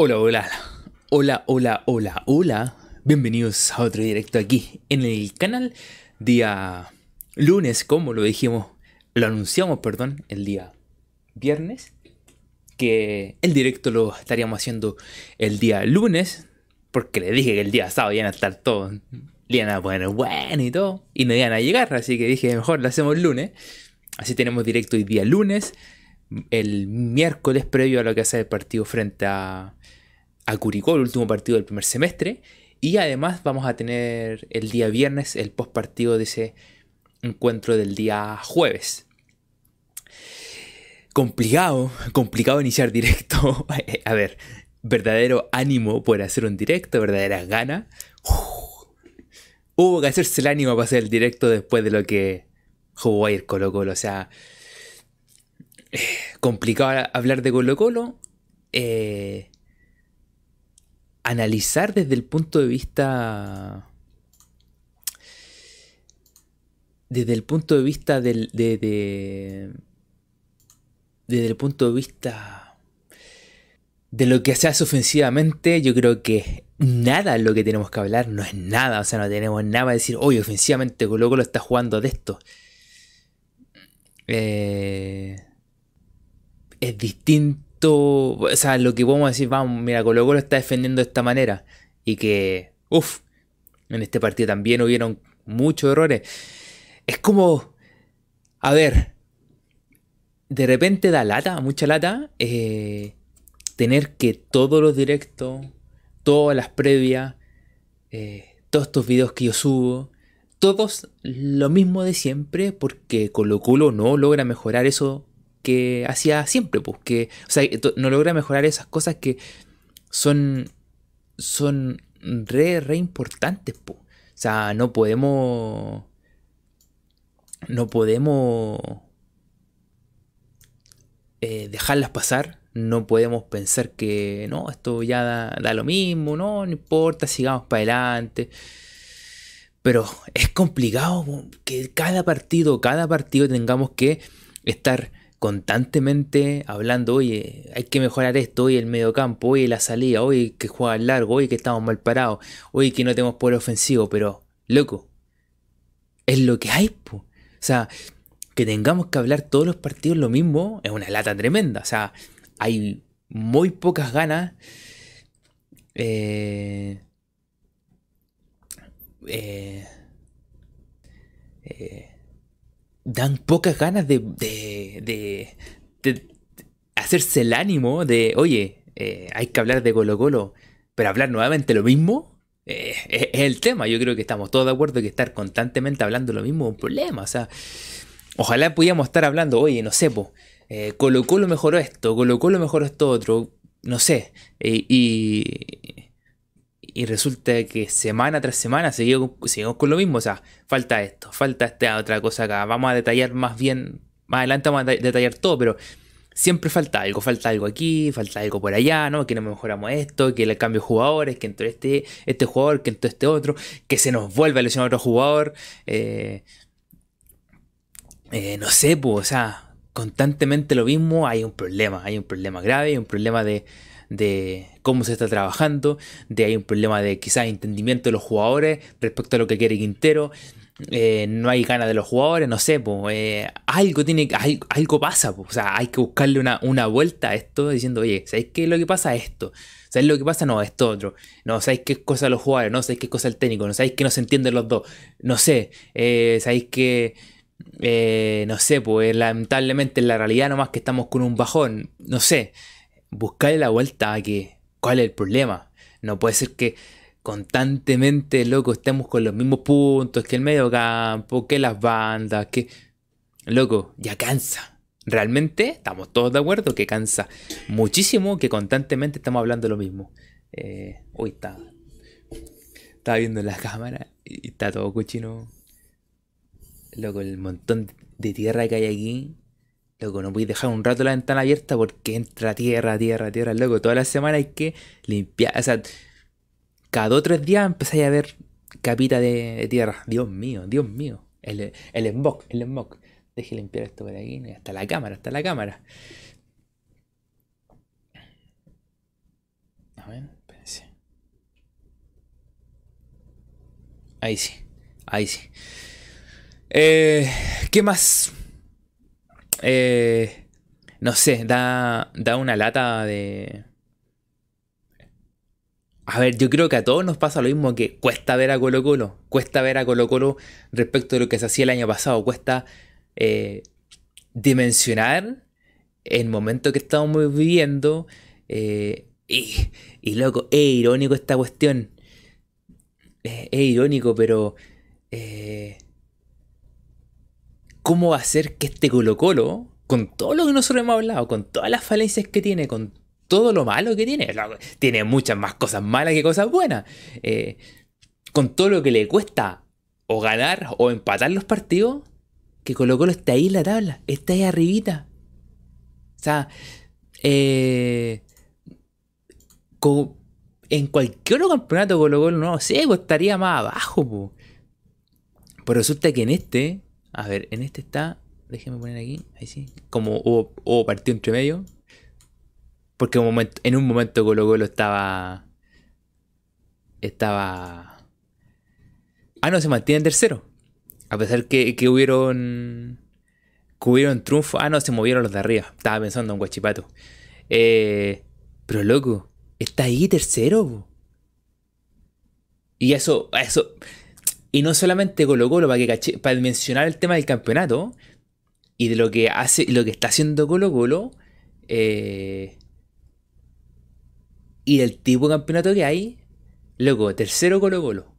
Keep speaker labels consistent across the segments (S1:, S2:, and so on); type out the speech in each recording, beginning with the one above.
S1: Hola, hola, hola, hola, hola, hola. Bienvenidos a otro directo aquí en el canal. Día lunes, como lo dijimos, lo anunciamos, perdón, el día viernes. Que el directo lo estaríamos haciendo el día lunes. Porque le dije que el día sábado iban a estar todos. Iban a poner bueno y todo. Y no iban a llegar. Así que dije, mejor lo hacemos lunes. Así tenemos directo hoy día lunes el miércoles previo a lo que hace el partido frente a, a Curicó, el último partido del primer semestre. Y además vamos a tener el día viernes el post partido de ese encuentro del día jueves. Complicado, complicado iniciar directo. a ver, verdadero ánimo por hacer un directo, verdaderas ganas. Hubo que hacerse el ánimo para hacer el directo después de lo que jugó ayer Colo Colo. O sea, complicado hablar de Colo Colo. Eh, analizar desde el punto de vista. Desde el punto de vista del. De, desde el punto de vista. De lo que se hace ofensivamente, yo creo que nada lo que tenemos que hablar, no es nada. O sea, no tenemos nada a decir, oye, ofensivamente Colo Colo está jugando de esto. Eh, es distinto o sea, lo que podemos decir, vamos, mira, Colo Colo está defendiendo de esta manera y que, uff, en este partido también hubieron muchos errores. Es como, a ver, de repente da lata, mucha lata, eh, tener que todos los directos, todas las previas, eh, todos estos videos que yo subo, todos lo mismo de siempre, porque Colo Colo no logra mejorar eso que hacía siempre, pues, que, o sea, no logra mejorar esas cosas que son, son re, re importantes, pues. O sea, no podemos, no podemos eh, dejarlas pasar, no podemos pensar que, no, esto ya da, da lo mismo, no, no importa, sigamos para adelante. Pero es complicado que cada partido, cada partido tengamos que estar constantemente hablando, oye, hay que mejorar esto, oye, el medio campo, oye, la salida, oye, que juega largo, oye, que estamos mal parados, oye, que no tenemos poder ofensivo, pero, loco, es lo que hay, po. O sea, que tengamos que hablar todos los partidos lo mismo es una lata tremenda. O sea, hay muy pocas ganas. Eh, eh, eh, dan pocas ganas de, de, hacerse el ánimo de, oye, eh, hay que hablar de Colo Colo, pero hablar nuevamente lo mismo. Eh, es, el tema, yo creo que estamos todos de acuerdo que estar constantemente hablando lo mismo es un problema, o sea, ojalá pudiéramos estar hablando, oye, no sé, po, eh, Colo Colo mejoró esto, Colo Colo mejoró esto otro, no sé, y, y resulta que semana tras semana seguimos, con lo mismo. O sea, falta esto, falta esta otra cosa acá. Vamos a detallar más bien, más adelante vamos a detallar todo, pero siempre falta algo. Falta algo aquí, falta algo por allá, ¿no? Que no mejoramos esto, que le cambio jugadores, que entre este, este jugador, que entre este otro, que se nos vuelve a lesionar otro jugador. Eh, eh, no sé, pues, o sea, constantemente lo mismo. Hay un problema, hay un problema grave, hay un problema de de cómo se está trabajando, de hay un problema de quizás entendimiento de los jugadores respecto a lo que quiere Quintero. Eh, no hay ganas de los jugadores, no sé, pues, algo tiene algo, pasa, o sea, hay que buscarle una, una, vuelta a esto diciendo, oye, ¿sabéis qué es lo que pasa? Esto. ¿Sabéis lo que pasa? No, esto otro. No, ¿sabéis qué es cosa de los jugadores? No, ¿sabéis qué es cosa el técnico? No, ¿sabéis que no se entienden los dos? No sé, eh, ¿sabéis que... no sé, pues lamentablemente en la realidad nomás que estamos con un bajón, no sé, buscarle la vuelta a que, ¿cuál es el problema? No puede ser que constantemente, loco, estemos con los mismos puntos, que el medio campo, que las bandas, que... Loco, ya cansa. Realmente estamos todos de acuerdo que cansa muchísimo que constantemente estamos hablando lo mismo. Eh, uy, está. Estaba viendo la cámara y está todo cochino. Loco, el montón de tierra que hay aquí. Loco, no podéis dejar un rato la ventana abierta porque entra tierra, tierra, tierra. Loco, toda la semana hay que limpiar. O sea, cada dos o tres días empezáis a ver capita de, tierra. Dios mío, Dios mío. El, el el smog. Deje limpiar esto por aquí. Hasta la cámara, hasta la cámara. ver, espérense. Ahí sí, ahí sí. Eh, ¿Qué más? Eh, no sé, da, da una lata de... A ver, yo creo que a todos nos pasa lo mismo que cuesta ver a Colo Colo. Cuesta ver a Colo Colo respecto de lo que se hacía el año pasado. Cuesta eh, dimensionar el momento que estamos viviendo. Eh, y, y, loco, es irónico esta cuestión. es irónico, pero... Eh, ¿Cómo va a ser que este Colo Colo, con todo lo que nosotros hemos hablado, con todas las falencias que tiene, con todo lo malo que tiene, tiene muchas más cosas malas que cosas buenas, eh, con todo lo que le cuesta o ganar o empatar los partidos, que Colo Colo está ahí en la tabla, está ahí arribita. O sea, eh, en cualquier otro campeonato Colo Colo, no sé, pues estaría más abajo. Pero resulta que en este, a ver, en este está, déjeme poner aquí, ahí sí, como hubo, partido entre medio. Porque en un momento Colo Colo estaba... Estaba... Ah, no, se mantiene en tercero. A pesar que, que hubieron. Que hubieron triunfo. Ah, no, se movieron los de arriba. Estaba pensando en Guachipato. Eh, pero loco, está ahí tercero. Y eso, eso. Y no solamente Colo Colo, para, que mencionar el tema del campeonato y de lo que hace, lo que está haciendo Colo Colo. Eh, y del tipo de campeonato que hay. Loco, tercero Colo Colo.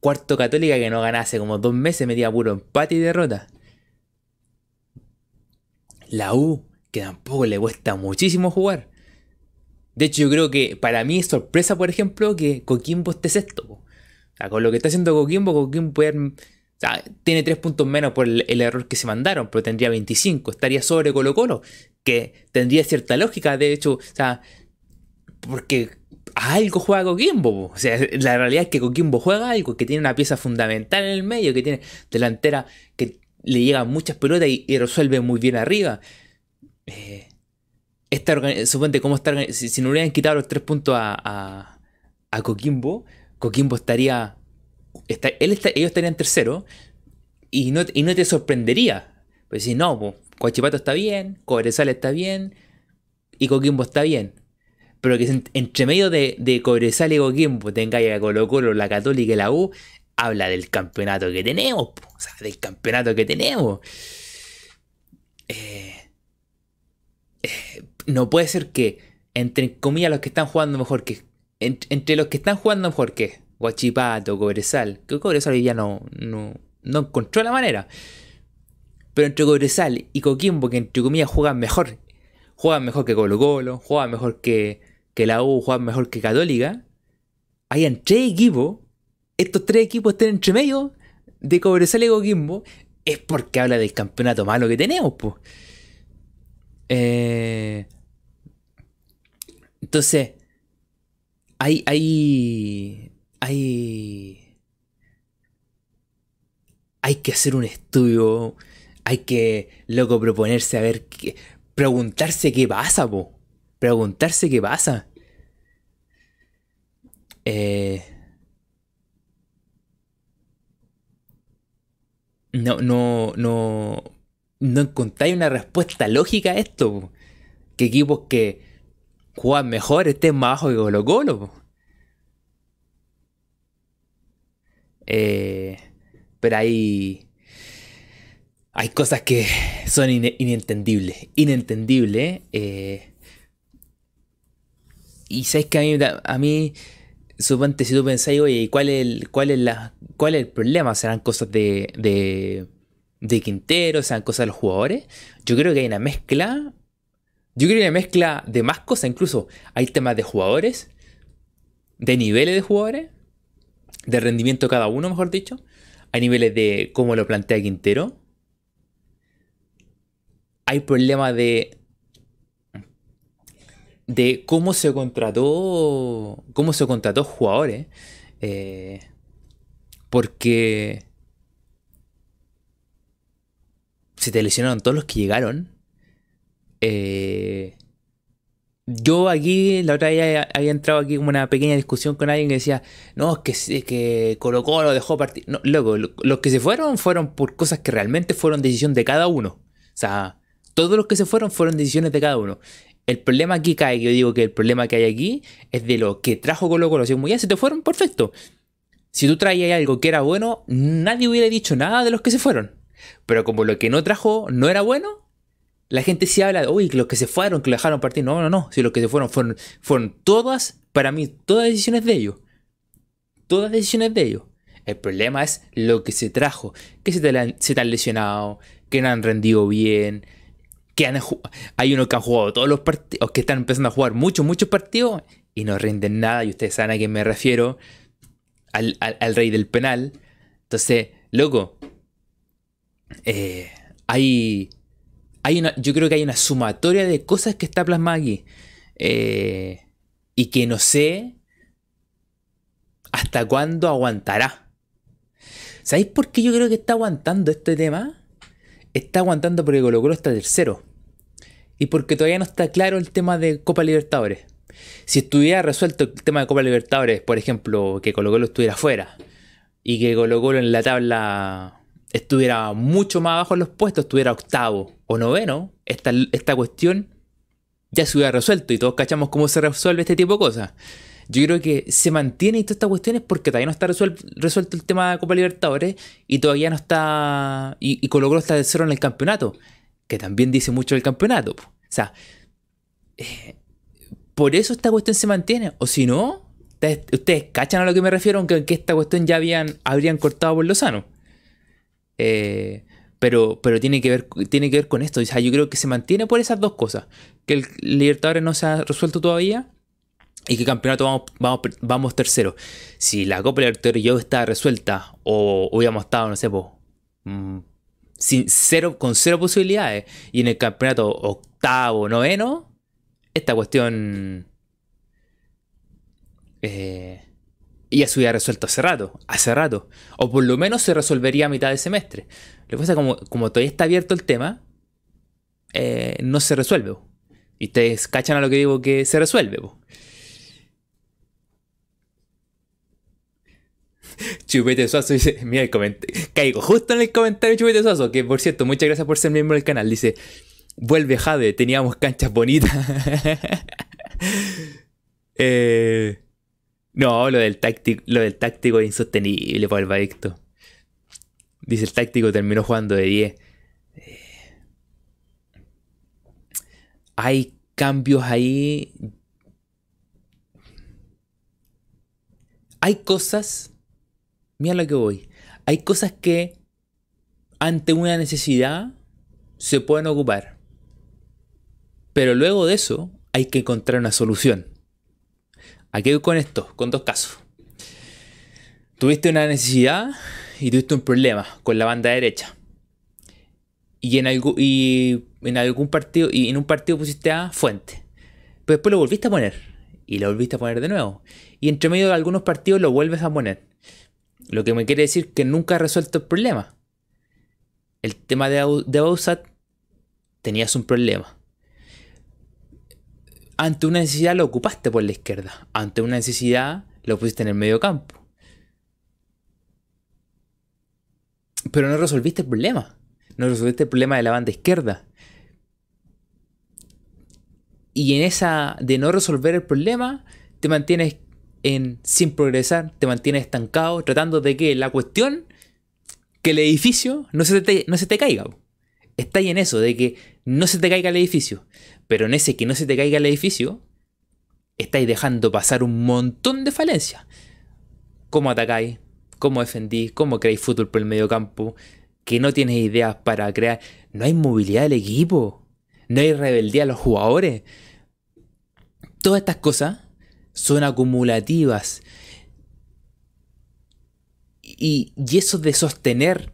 S1: Cuarto Católica que no ganase como dos meses, metía puro empate y derrota. La U, que tampoco le cuesta muchísimo jugar. De hecho, yo creo que para mí es sorpresa, por ejemplo, que Coquimbo esté sexto. O con lo que está haciendo Coquimbo, Coquimbo tiene tres puntos menos por el, error que se mandaron, pero tendría 25. Estaría sobre Colo Colo, que tendría cierta lógica, de hecho. O sea, porque algo juega Coquimbo. O sea, la realidad es que Coquimbo juega algo, que tiene una pieza fundamental en el medio, que tiene delantera que le llega muchas pelotas y, resuelve muy bien arriba. Eh, suponte cómo está si, si, no hubieran quitado los tres puntos a, a, Coquimbo, Coquimbo estaría. él ellos estarían tercero y no, y no te sorprendería. Pues si no, pues, Coachipato está bien, Cobresal está bien y Coquimbo está bien pero que entre medio de, de Cobresal y Coquimbo tengáis a Colo Colo, la Católica y la U, habla del campeonato que tenemos, o sea, del campeonato que tenemos. Eh, eh, no puede ser que, entre comillas, los que están jugando mejor que. Entre los que están jugando mejor que Guachipato, Cobresal, que Cobresal ya no, no, no encontró la manera. Pero entre Cobresal y Coquimbo, que entre comillas juegan mejor, juegan mejor que Colo Colo, juegan mejor que, que la U juega mejor que Católica, hayan tres equipos, estos tres equipos estén entre medio de Cobresal y Coquimbo, es porque habla del campeonato malo que tenemos, pues. entonces, hay, hay, hay, hay que hacer un estudio, hay que, loco, proponerse a ver, qué, preguntarse qué pasa, po preguntarse qué pasa. Eh, no, no, no, no encontráis una respuesta lógica a esto. Que equipos que juegan mejor estén más bajo que Colo Colo. Eh, pero hay, hay cosas que son inentendibles. Inentendibles. Eh, y sabes que a mí, a mí suponte si tú pensáis, oye, ¿cuál es el, cuál es la, cuál es el problema? ¿Serán cosas de, de, de Quintero? ¿Serán cosas de los jugadores? Yo creo que hay una mezcla. Yo creo que una mezcla de más cosas. Incluso hay temas de jugadores, de niveles de jugadores, de rendimiento cada uno, mejor dicho. Hay niveles de cómo lo plantea Quintero. Hay problemas de de cómo se contrató, cómo se contrató jugadores, eh, porque se te lesionaron todos los que llegaron. Eh, yo aquí, la otra vez había entrado aquí como una pequeña discusión con alguien que decía, no, es que, que Colo Colo dejó partir. No, loco, los que se fueron fueron por cosas que realmente fueron decisión de cada uno. O sea, todos los que se fueron fueron decisiones de cada uno. El problema aquí cae, yo digo que el problema que hay aquí es de lo que trajo Colo Colo. Si muy bien, se te fueron, perfecto. Si tú traías algo que era bueno, nadie hubiera dicho nada de los que se fueron. Pero como lo que no trajo no era bueno, la gente sí habla de, uy, los que se fueron, que lo dejaron partir. No, no, no. Si los que se fueron fueron, todas, para mí, todas decisiones de ellos. Todas decisiones de ellos. El problema es lo que se trajo. Que se te, han lesionado, que no han rendido bien, que han, hay unos que han jugado todos los partidos, que están empezando a jugar muchos, muchos partidos y no rinden nada. Y ustedes saben a quién me refiero. Al, rey del penal. Entonces, loco, eh, hay hay una, yo creo que hay una sumatoria de cosas que está plasmada aquí. Eh, y que no sé hasta cuándo aguantará. ¿Sabéis por qué yo creo que está aguantando este tema? Está aguantando porque Colo Colo está tercero. Y porque todavía no está claro el tema de Copa Libertadores. Si estuviera resuelto el tema de Copa Libertadores, por ejemplo, que Colo Colo estuviera fuera y que Colo Colo en la tabla estuviera mucho más abajo en los puestos, estuviera octavo o noveno, esta, esta cuestión ya se hubiera resuelto y todos cachamos cómo se resuelve este tipo de cosas. Yo creo que se mantiene y todas estas cuestiones porque todavía no está resuelto, el tema de Copa Libertadores y todavía no está. Y, y Colo está de cero en el campeonato, que también dice mucho del campeonato. O sea, eh, por eso esta cuestión se mantiene. O si no, ustedes, cachan a lo que me refiero, aunque que esta cuestión ya habían, habrían cortado por Lozano. Eh, pero, pero tiene, que ver, tiene que ver con esto. O sea, yo creo que se mantiene por esas dos cosas. Que el Libertadores no se ha resuelto todavía y que campeonato vamos, vamos, vamos tercero. Si la Copa Libertadores ya está resuelta o hubiéramos estado, no sé, mm, sin cero, con cero posibilidades y en el campeonato octavo, noveno, esta cuestión... Eh, ya se hubiera resuelto hace rato, hace rato. O por lo menos se resolvería a mitad de semestre. Lo que pasa es como, como todavía está abierto el tema, eh, no se resuelve. Y ustedes cachan a lo que digo que se resuelve. Chupete Suazo dice, mira el comentario, caigo justo en el comentario Chupete Suazo, que por cierto, muchas gracias por ser miembro del canal. Dice, vuelve Jade, teníamos canchas bonitas. eh, no, lo del táctico, lo del táctico es insostenible por el Badicto. Dice el táctico terminó jugando de 10. Eh, hay cambios ahí. Hay cosas. Mira lo que voy. Hay cosas que ante una necesidad se pueden ocupar. Pero luego de eso hay que encontrar una solución. Aquí voy con esto, con dos casos. Tuviste una necesidad y tuviste un problema con la banda derecha. Y en, algún, y en algún partido, y en un partido pusiste a Fuente. Pero después lo volviste a poner. Y lo volviste a poner de nuevo. Y entre medio de algunos partidos lo vuelves a poner. Lo que me quiere decir que nunca has resuelto el problema. El tema de, de Bausat tenías un problema. Ante una necesidad lo ocupaste por la izquierda. Ante una necesidad lo pusiste en el medio campo. Pero no resolviste el problema. No resolviste el problema de la banda izquierda. Y en esa de no resolver el problema, te mantienes en sin progresar, te mantienes estancado, tratando de que la cuestión, que el edificio no se te, no se te caiga. Está en eso, de que no se te caiga el edificio. Pero en ese que no se te caiga el edificio, estáis dejando pasar un montón de falencias. ¿Cómo atacáis? ¿Cómo defendís? ¿Cómo creáis fútbol por el medio campo? Que no tienes ideas para crear. No hay movilidad del equipo. No hay rebeldía a los jugadores. Todas estas cosas son acumulativas. Y, y eso de sostener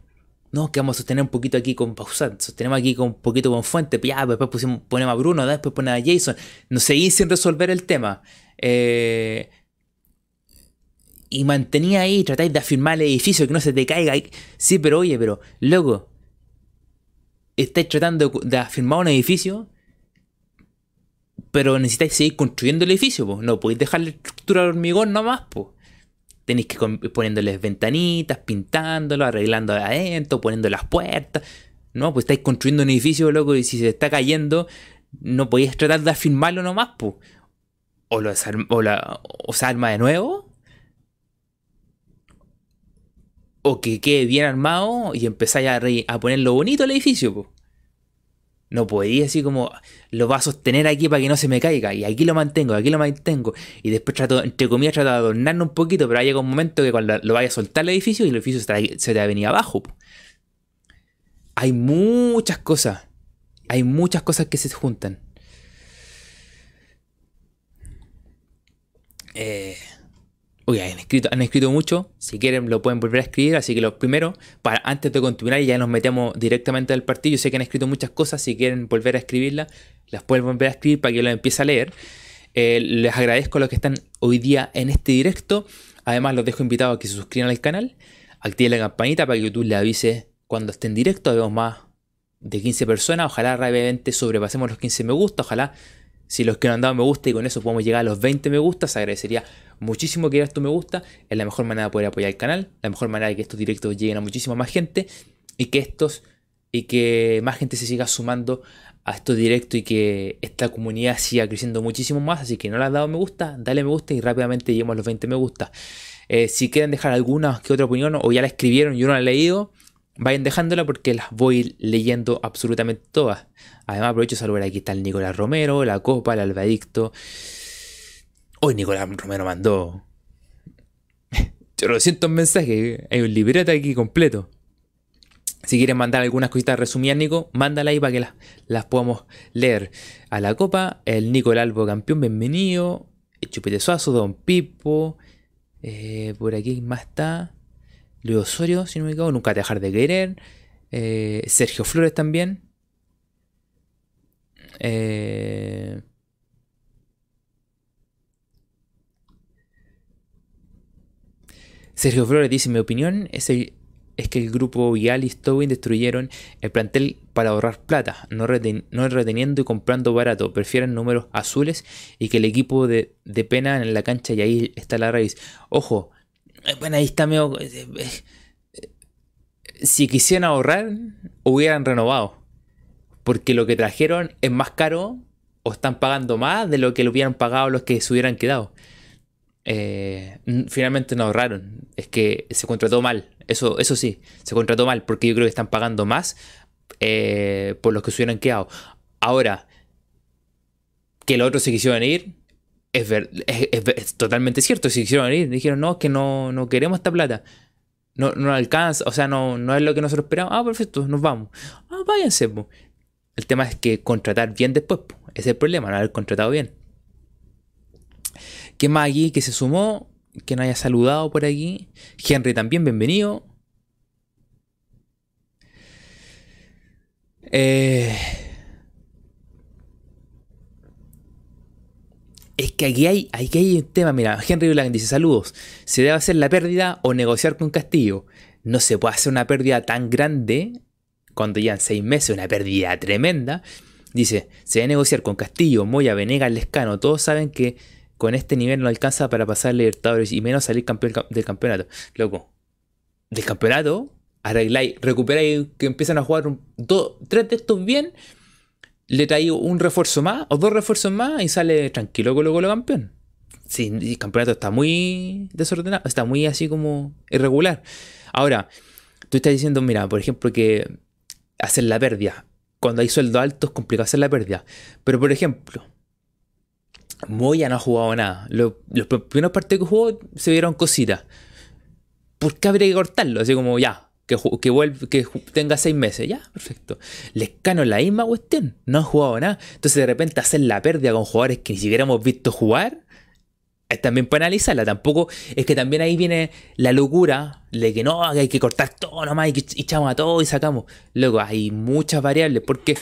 S1: no, que vamos a sostener un poquito aquí con Pausat, sostenemos aquí con un poquito con Fuente, ya, después ponemos a Bruno, después ponemos a Jason. No seguís sin resolver el tema. Eh, y mantenía ahí, tratáis de afirmar el edificio, que no se te caiga. Sí, pero oye, pero, loco, estáis tratando de afirmar un edificio pero necesitáis seguir construyendo el edificio, pues. No podéis dejarle estructura de hormigón nomás, pues. Tenéis que poniéndoles ventanitas, pintándolo, arreglando adentro, poniendo las puertas. No, pues estáis construyendo un edificio, loco, y si se está cayendo, no podéis tratar de afirmarlo nomás, pues. O, lo o, la, se arma de nuevo. O que quede bien armado y empezáis a, a ponerlo bonito el edificio, pues. No podía así como, lo va a sostener aquí para que no se me caiga. Y aquí lo mantengo, aquí lo mantengo. Y después trato, entre comillas, trato de adornarlo un poquito, pero llega un momento que cuando lo vaya a soltar el edificio y el edificio se te va a venir abajo. Hay muchas cosas. Hay muchas cosas que se juntan. Eh, Uy, han escrito, mucho. Si quieren lo pueden volver a escribir. Así que lo primero, antes de continuar, ya nos metemos directamente al partido. Yo sé que han escrito muchas cosas. Si quieren volver a escribirlas, las pueden volver a escribir para que yo las empiece a leer. Eh, les agradezco a los que están hoy día en este directo. Además, los dejo invitados a que se suscriban al canal. Activen la campanita para que YouTube les avise cuando esté en directo. Vemos más de 15 personas. Ojalá rápidamente sobrepasemos los 15 me gusta. Ojalá si los que no han dado me gusta y con eso podemos llegar a los 20 me gusta, se agradecería muchísimo que dieras tu me gusta. Es la mejor manera de poder apoyar el canal, la mejor manera de que estos directos lleguen a muchísima más gente y que estos y que más gente se siga sumando a estos directos y que esta comunidad siga creciendo muchísimo más. Así que no le has dado me gusta, dale me gusta y rápidamente lleguemos a los 20 me gusta. Eh, si quieren dejar alguna que otra opinión o ya la escribieron y no la he leído, vayan dejándola porque las voy leyendo absolutamente todas. Además, aprovecho de saludar aquí está el Nicolás Romero, la Copa, el Albadicto. Hoy Nicolás Romero mandó siento mensajes. Hay un libreta aquí completo. Si quieren mandar algunas cositas resumidas, Nico, mándala ahí para que las, las podamos leer. A la Copa, el Nicolás Albo campeón, bienvenido. Chupete Suazo, Don Pipo. Eh, por aquí más está. Luis Osorio, si no me equivoco, nunca dejar de querer. Eh, Sergio Flores también. Eh, Sergio Flores dice, mi opinión es, es que el grupo Vial y Stowin destruyeron el plantel para ahorrar plata, no, reteniendo y comprando barato. Prefieren números azules y que el equipo de, de pena en la cancha y ahí está la raíz. Ojo, bueno, ahí está medio... Eh, eh, si quisieran ahorrar, hubieran renovado. Porque lo que trajeron es más caro o están pagando más de lo que lo hubieran pagado los que se hubieran quedado. finalmente no ahorraron. Es que se contrató mal. Eso, eso sí, se contrató mal porque yo creo que están pagando más por los que se hubieran quedado. Ahora, que los otros se quisieron ir, es, es, totalmente cierto. Si quisieron venir, dijeron, no, que no, no queremos esta plata. No, no alcanza, o sea, no, no es lo que nosotros esperamos. Ah, perfecto, nos vamos. Ah, váyanse. El tema es que contratar bien después. Ese es el problema, no haber contratado bien. ¿Qué más aquí que se sumó? Que no haya saludado por aquí. Henry también, bienvenido. Eh, Es que aquí hay, aquí hay un tema, mira, Henry Blanc dice saludos, ¿se debe hacer la pérdida o negociar con Castillo? No se puede hacer una pérdida tan grande cuando llevan seis meses, una pérdida tremenda. Dice, se debe negociar con Castillo, Moya, Venegas, Lescano, todos saben que con este nivel no alcanza para pasar Libertadores y menos salir campeón del campeonato. Loco, del campeonato, arregláis, recuperáis que empiezan a jugar dos, tres de estos bien le traigo un refuerzo más o dos refuerzos más y sale tranquilo Colo Colo campeón. Sí, el campeonato está muy desordenado, está muy así como irregular. Ahora, tú estás diciendo, mira, por ejemplo, que hacer la pérdida. Cuando hay sueldo alto es complicado hacer la pérdida. Pero, por ejemplo, Moya no ha jugado nada. Los, los primeros partidos que jugó se vieron cositas. ¿Por qué habría que cortarlo? Así como, ya, que, vuelve, que tenga seis meses. Ya, perfecto. Lescano la misma cuestión. No han jugado nada. Entonces de repente hacer la pérdida con jugadores que ni siquiera hemos visto jugar. Es también para analizarla. Tampoco es que también ahí viene la locura de que no, que hay que cortar todo nomás y que echamos a todo y sacamos. Luego hay muchas variables porque...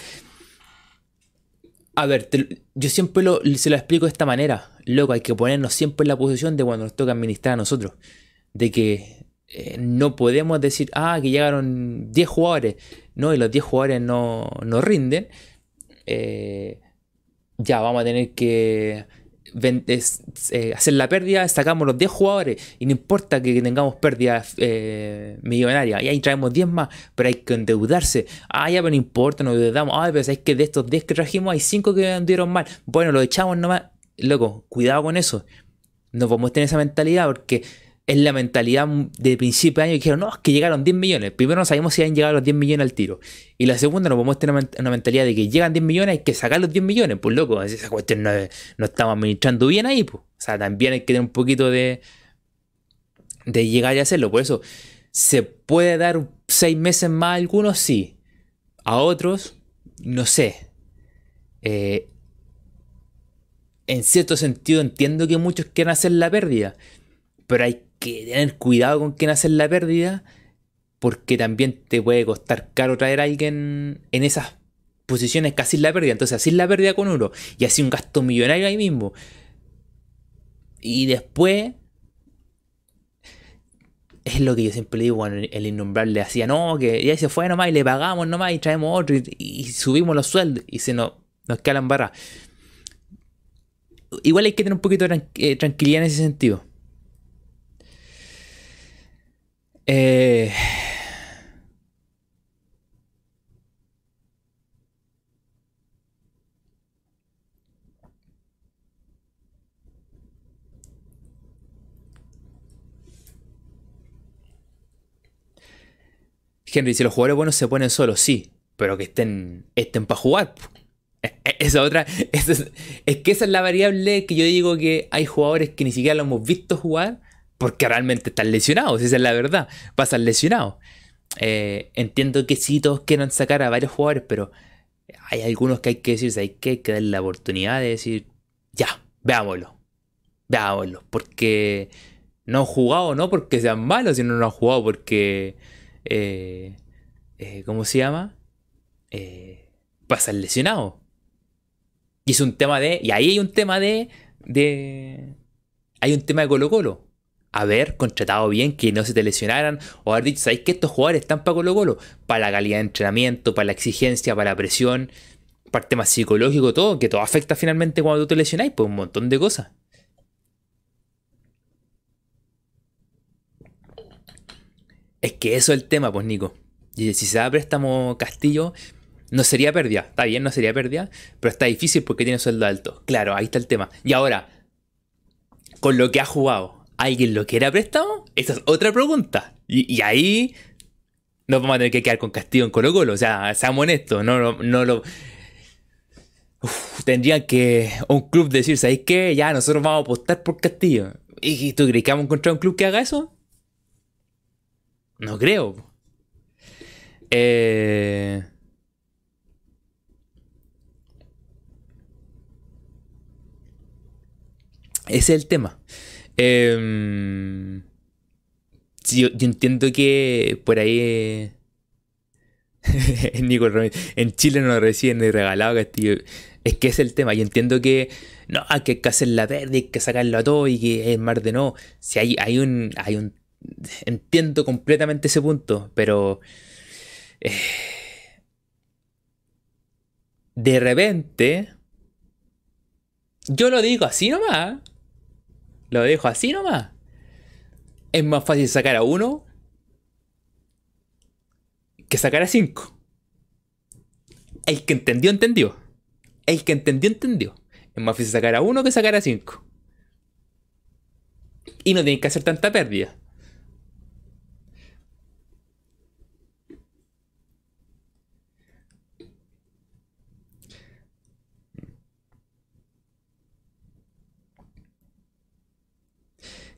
S1: A ver, yo siempre se lo explico de esta manera. Luego hay que ponernos siempre en la posición de cuando nos toca administrar a nosotros. De que eh, no podemos decir, ah, que llegaron 10 jugadores, no, y los 10 jugadores no, no rinden. Eh, ya vamos a tener que eh, hacer la pérdida, sacamos los 10 jugadores y no importa que tengamos pérdidas eh, millonarias, y ahí traemos 10 más, pero hay que endeudarse. Ah, ya, pero no importa, nos endeudamos. Ah, pero es que de estos 10 que trajimos hay 5 que anduvieron mal. Bueno, lo echamos nomás. Loco, cuidado con eso. No podemos tener esa mentalidad porque es la mentalidad de principio de año que dijeron, no, es que llegaron 10 millones. Primero no sabemos si han llegado los 10 millones al tiro. Y la segunda, no podemos tener una mentalidad de que llegan 10 millones, hay que sacar los 10 millones. Pues loco, esa cuestión no, no estamos administrando bien ahí. Pues. O sea, también hay que tener un poquito de, de llegar y hacerlo. Por eso, ¿se puede dar 6 meses más a algunos? Sí. A otros, no sé. Eh, en cierto sentido entiendo que muchos quieren hacer la pérdida, pero hay tener cuidado con quién hacer la pérdida, porque también te puede costar caro traer a alguien en esas posiciones que así la pérdida. Entonces, así la pérdida con uno y así un gasto millonario ahí mismo. Y después, es lo que yo siempre digo cuando el innombrable hacía, no, que ya se fue nomás y le pagamos nomás y traemos otro y, subimos los sueldos y se nos, nos queda la Igual hay que tener un poquito de eh, tranquilidad en ese sentido. Eh... Henry, si los jugadores buenos se ponen solos, sí, pero que estén, estén para jugar. E, e, esa otra, es, es, que esa es la variable que yo digo que hay jugadores que ni siquiera lo hemos visto jugar porque realmente están lesionados, esa es la verdad, pasan lesionados. Eh, entiendo que sí todos quieran sacar a varios jugadores, pero hay algunos que hay que decir, hay que, dar la oportunidad de decir, ya, veámoslo, veámoslo, porque no han jugado no porque sean malos, sino no han jugado porque, eh, eh, ¿cómo se llama? pasan lesionados. Y es un tema de, y ahí hay un tema de, de, hay un tema de Colo Colo haber contratado bien, que no se te lesionaran, o haber dicho, ¿sabéis que estos jugadores están para Colo Colo? Para la calidad de entrenamiento, para la exigencia, para la presión, para el tema psicológico, todo, que todo afecta finalmente cuando tú te lesionáis, pues un montón de cosas. Es que eso es el tema, pues Nico. Y si se da préstamo Castillo, no sería pérdida. Está bien, no sería pérdida, pero está difícil porque tiene sueldo alto. Claro, ahí está el tema. Y ahora, con lo que ha jugado, ¿Alguien lo quiere a préstamo? Esa es otra pregunta. Y, ahí nos vamos a tener que quedar con Castillo en Colo Colo. O sea, seamos honestos, no, lo... tendrían que un club decir, ¿sabéis qué? Ya, nosotros vamos a apostar por Castillo. ¿Y tú crees que vamos a encontrar un club que haga eso? No creo. Eh... Ese es el tema. Eh, yo, entiendo que por ahí. Nico en Chile no reciben ni regalado Castillo. Es que es el tema. Yo entiendo que no, hay que hacer la verde, hay que sacarlo a todo y que es más de no. Si hay, hay un. hay un. Entiendo completamente ese punto, pero. Eh, de repente. Yo lo digo así nomás. Lo dejo así nomás. Es más fácil sacar a uno que sacar a cinco. El que entendió, entendió. El que entendió, entendió. Es más fácil sacar a uno que sacar a cinco. Y no tiene que hacer tanta pérdida.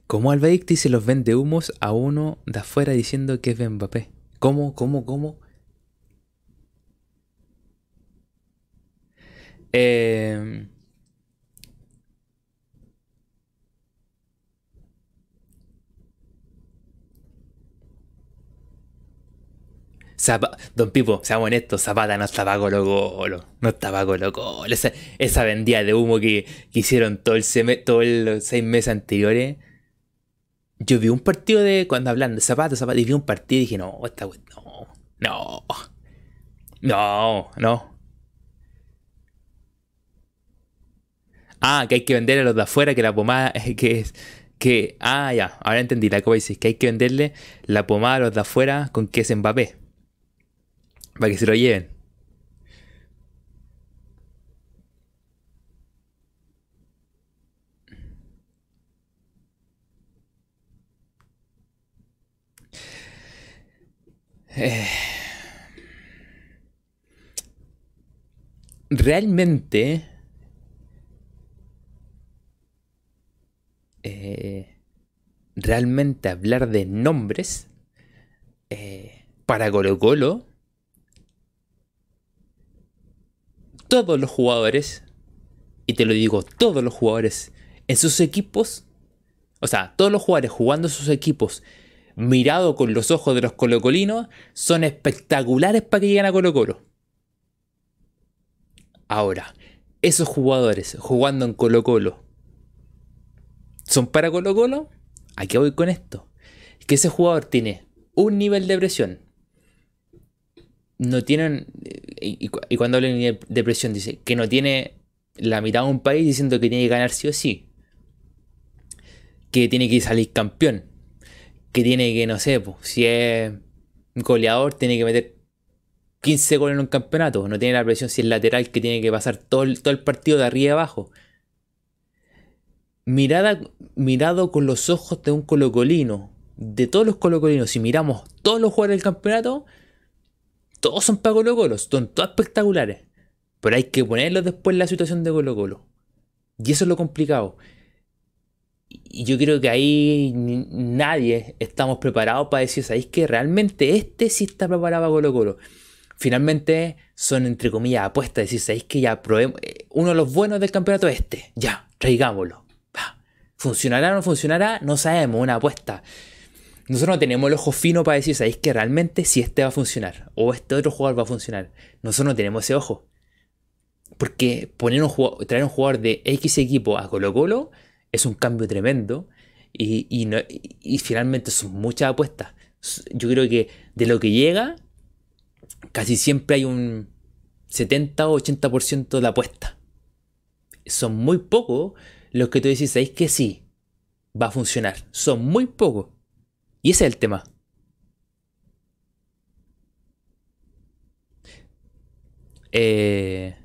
S1: ¿Cómo Alba se los vende humos a uno de afuera diciendo que es Mbappé? ¿Cómo, cómo, cómo? Eh... Don Pipo, seamos honestos, Zapata no estaba Colo. No estaba Colo Colo. Esa, esa vendida de humo que, hicieron todo todos los seis meses anteriores yo vi un partido de. Cuando hablan de zapatos, zapatos, y vi un partido y dije, no, esta no, no, no, no. Ah, que hay que venderle a los de afuera, que la pomada que es. Que, ah, ya, ahora entendí la que decir, que hay que venderle la pomada a los de afuera con que es Mbappé. Para que se lo lleven. Eh, realmente eh, realmente hablar de nombres eh, para Colo Colo todos los jugadores y te lo digo todos los jugadores en sus equipos o sea todos los jugadores jugando sus equipos mirado con los ojos de los colocolinos, son espectaculares para que lleguen a Colo Colo. Ahora, esos jugadores jugando en Colo Colo, ¿son para Colo Colo? ¿A qué voy con esto? Que ese jugador tiene un nivel de presión. No tienen. Y, cuando hablo de presión, dice que no tiene la mitad de un país diciendo que tiene que ganar sí o sí. Que tiene que salir campeón que tiene que, no sé, pues, si es goleador, tiene que meter 15 goles en un campeonato. No tiene la presión si es lateral que tiene que pasar todo el, partido de arriba abajo. Mirada, mirado con los ojos de un colocolino, de todos los colocolinos, si miramos todos los jugadores del campeonato, todos son para Colo Colo, son todos espectaculares. Pero hay que ponerlos después en la situación de Colo Colo. Y eso es lo complicado. Y yo creo que ahí nadie estamos preparados para decir, ¿sabéis que realmente este sí está preparado para Colo Colo? Finalmente son, entre comillas, apuestas. Decir, ¿sabéis que ya probemos? Eh, uno de los buenos del campeonato es este. Ya, traigámoslo. ¿Funcionará o no funcionará? No sabemos, una apuesta. Nosotros no tenemos el ojo fino para decir, ¿sabéis que realmente si este va a funcionar? O este otro jugador va a funcionar. Nosotros no tenemos ese ojo. Porque poner un traer un jugador de X equipo a Colo Colo es un cambio tremendo y, y, finalmente son muchas apuestas. Yo creo que de lo que llega, casi siempre hay un 70 o 80% de apuesta. Son muy pocos los que tú decís, ¿sabéis que sí? Va a funcionar. Son muy pocos. Y ese es el tema. Eh,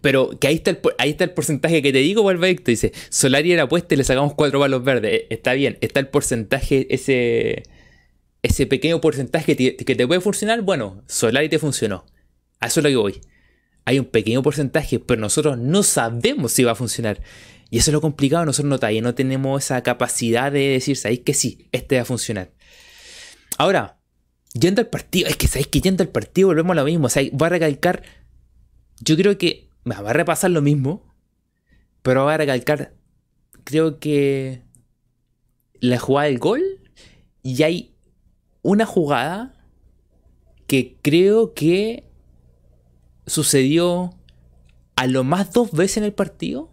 S1: Pero que ahí está, el, ahí está el porcentaje que te digo, Valvecto. Dice, Solari era apuesta y le sacamos cuatro palos verdes. Eh, está bien, está el porcentaje, ese, ese pequeño porcentaje que te, puede funcionar. Bueno, Solari te funcionó. A eso es lo que voy. Hay un pequeño porcentaje, pero nosotros no sabemos si va a funcionar. Y eso es lo complicado, nosotros no, no tenemos esa capacidad de decir, sabéis que sí, este va a funcionar. Ahora, yendo al partido, es que sabéis que yendo al partido volvemos a lo mismo. O sea, voy a recalcar, yo creo que va a repasar lo mismo, pero va a recalcar, creo que la jugada del gol y hay una jugada que creo que sucedió a lo más dos veces en el partido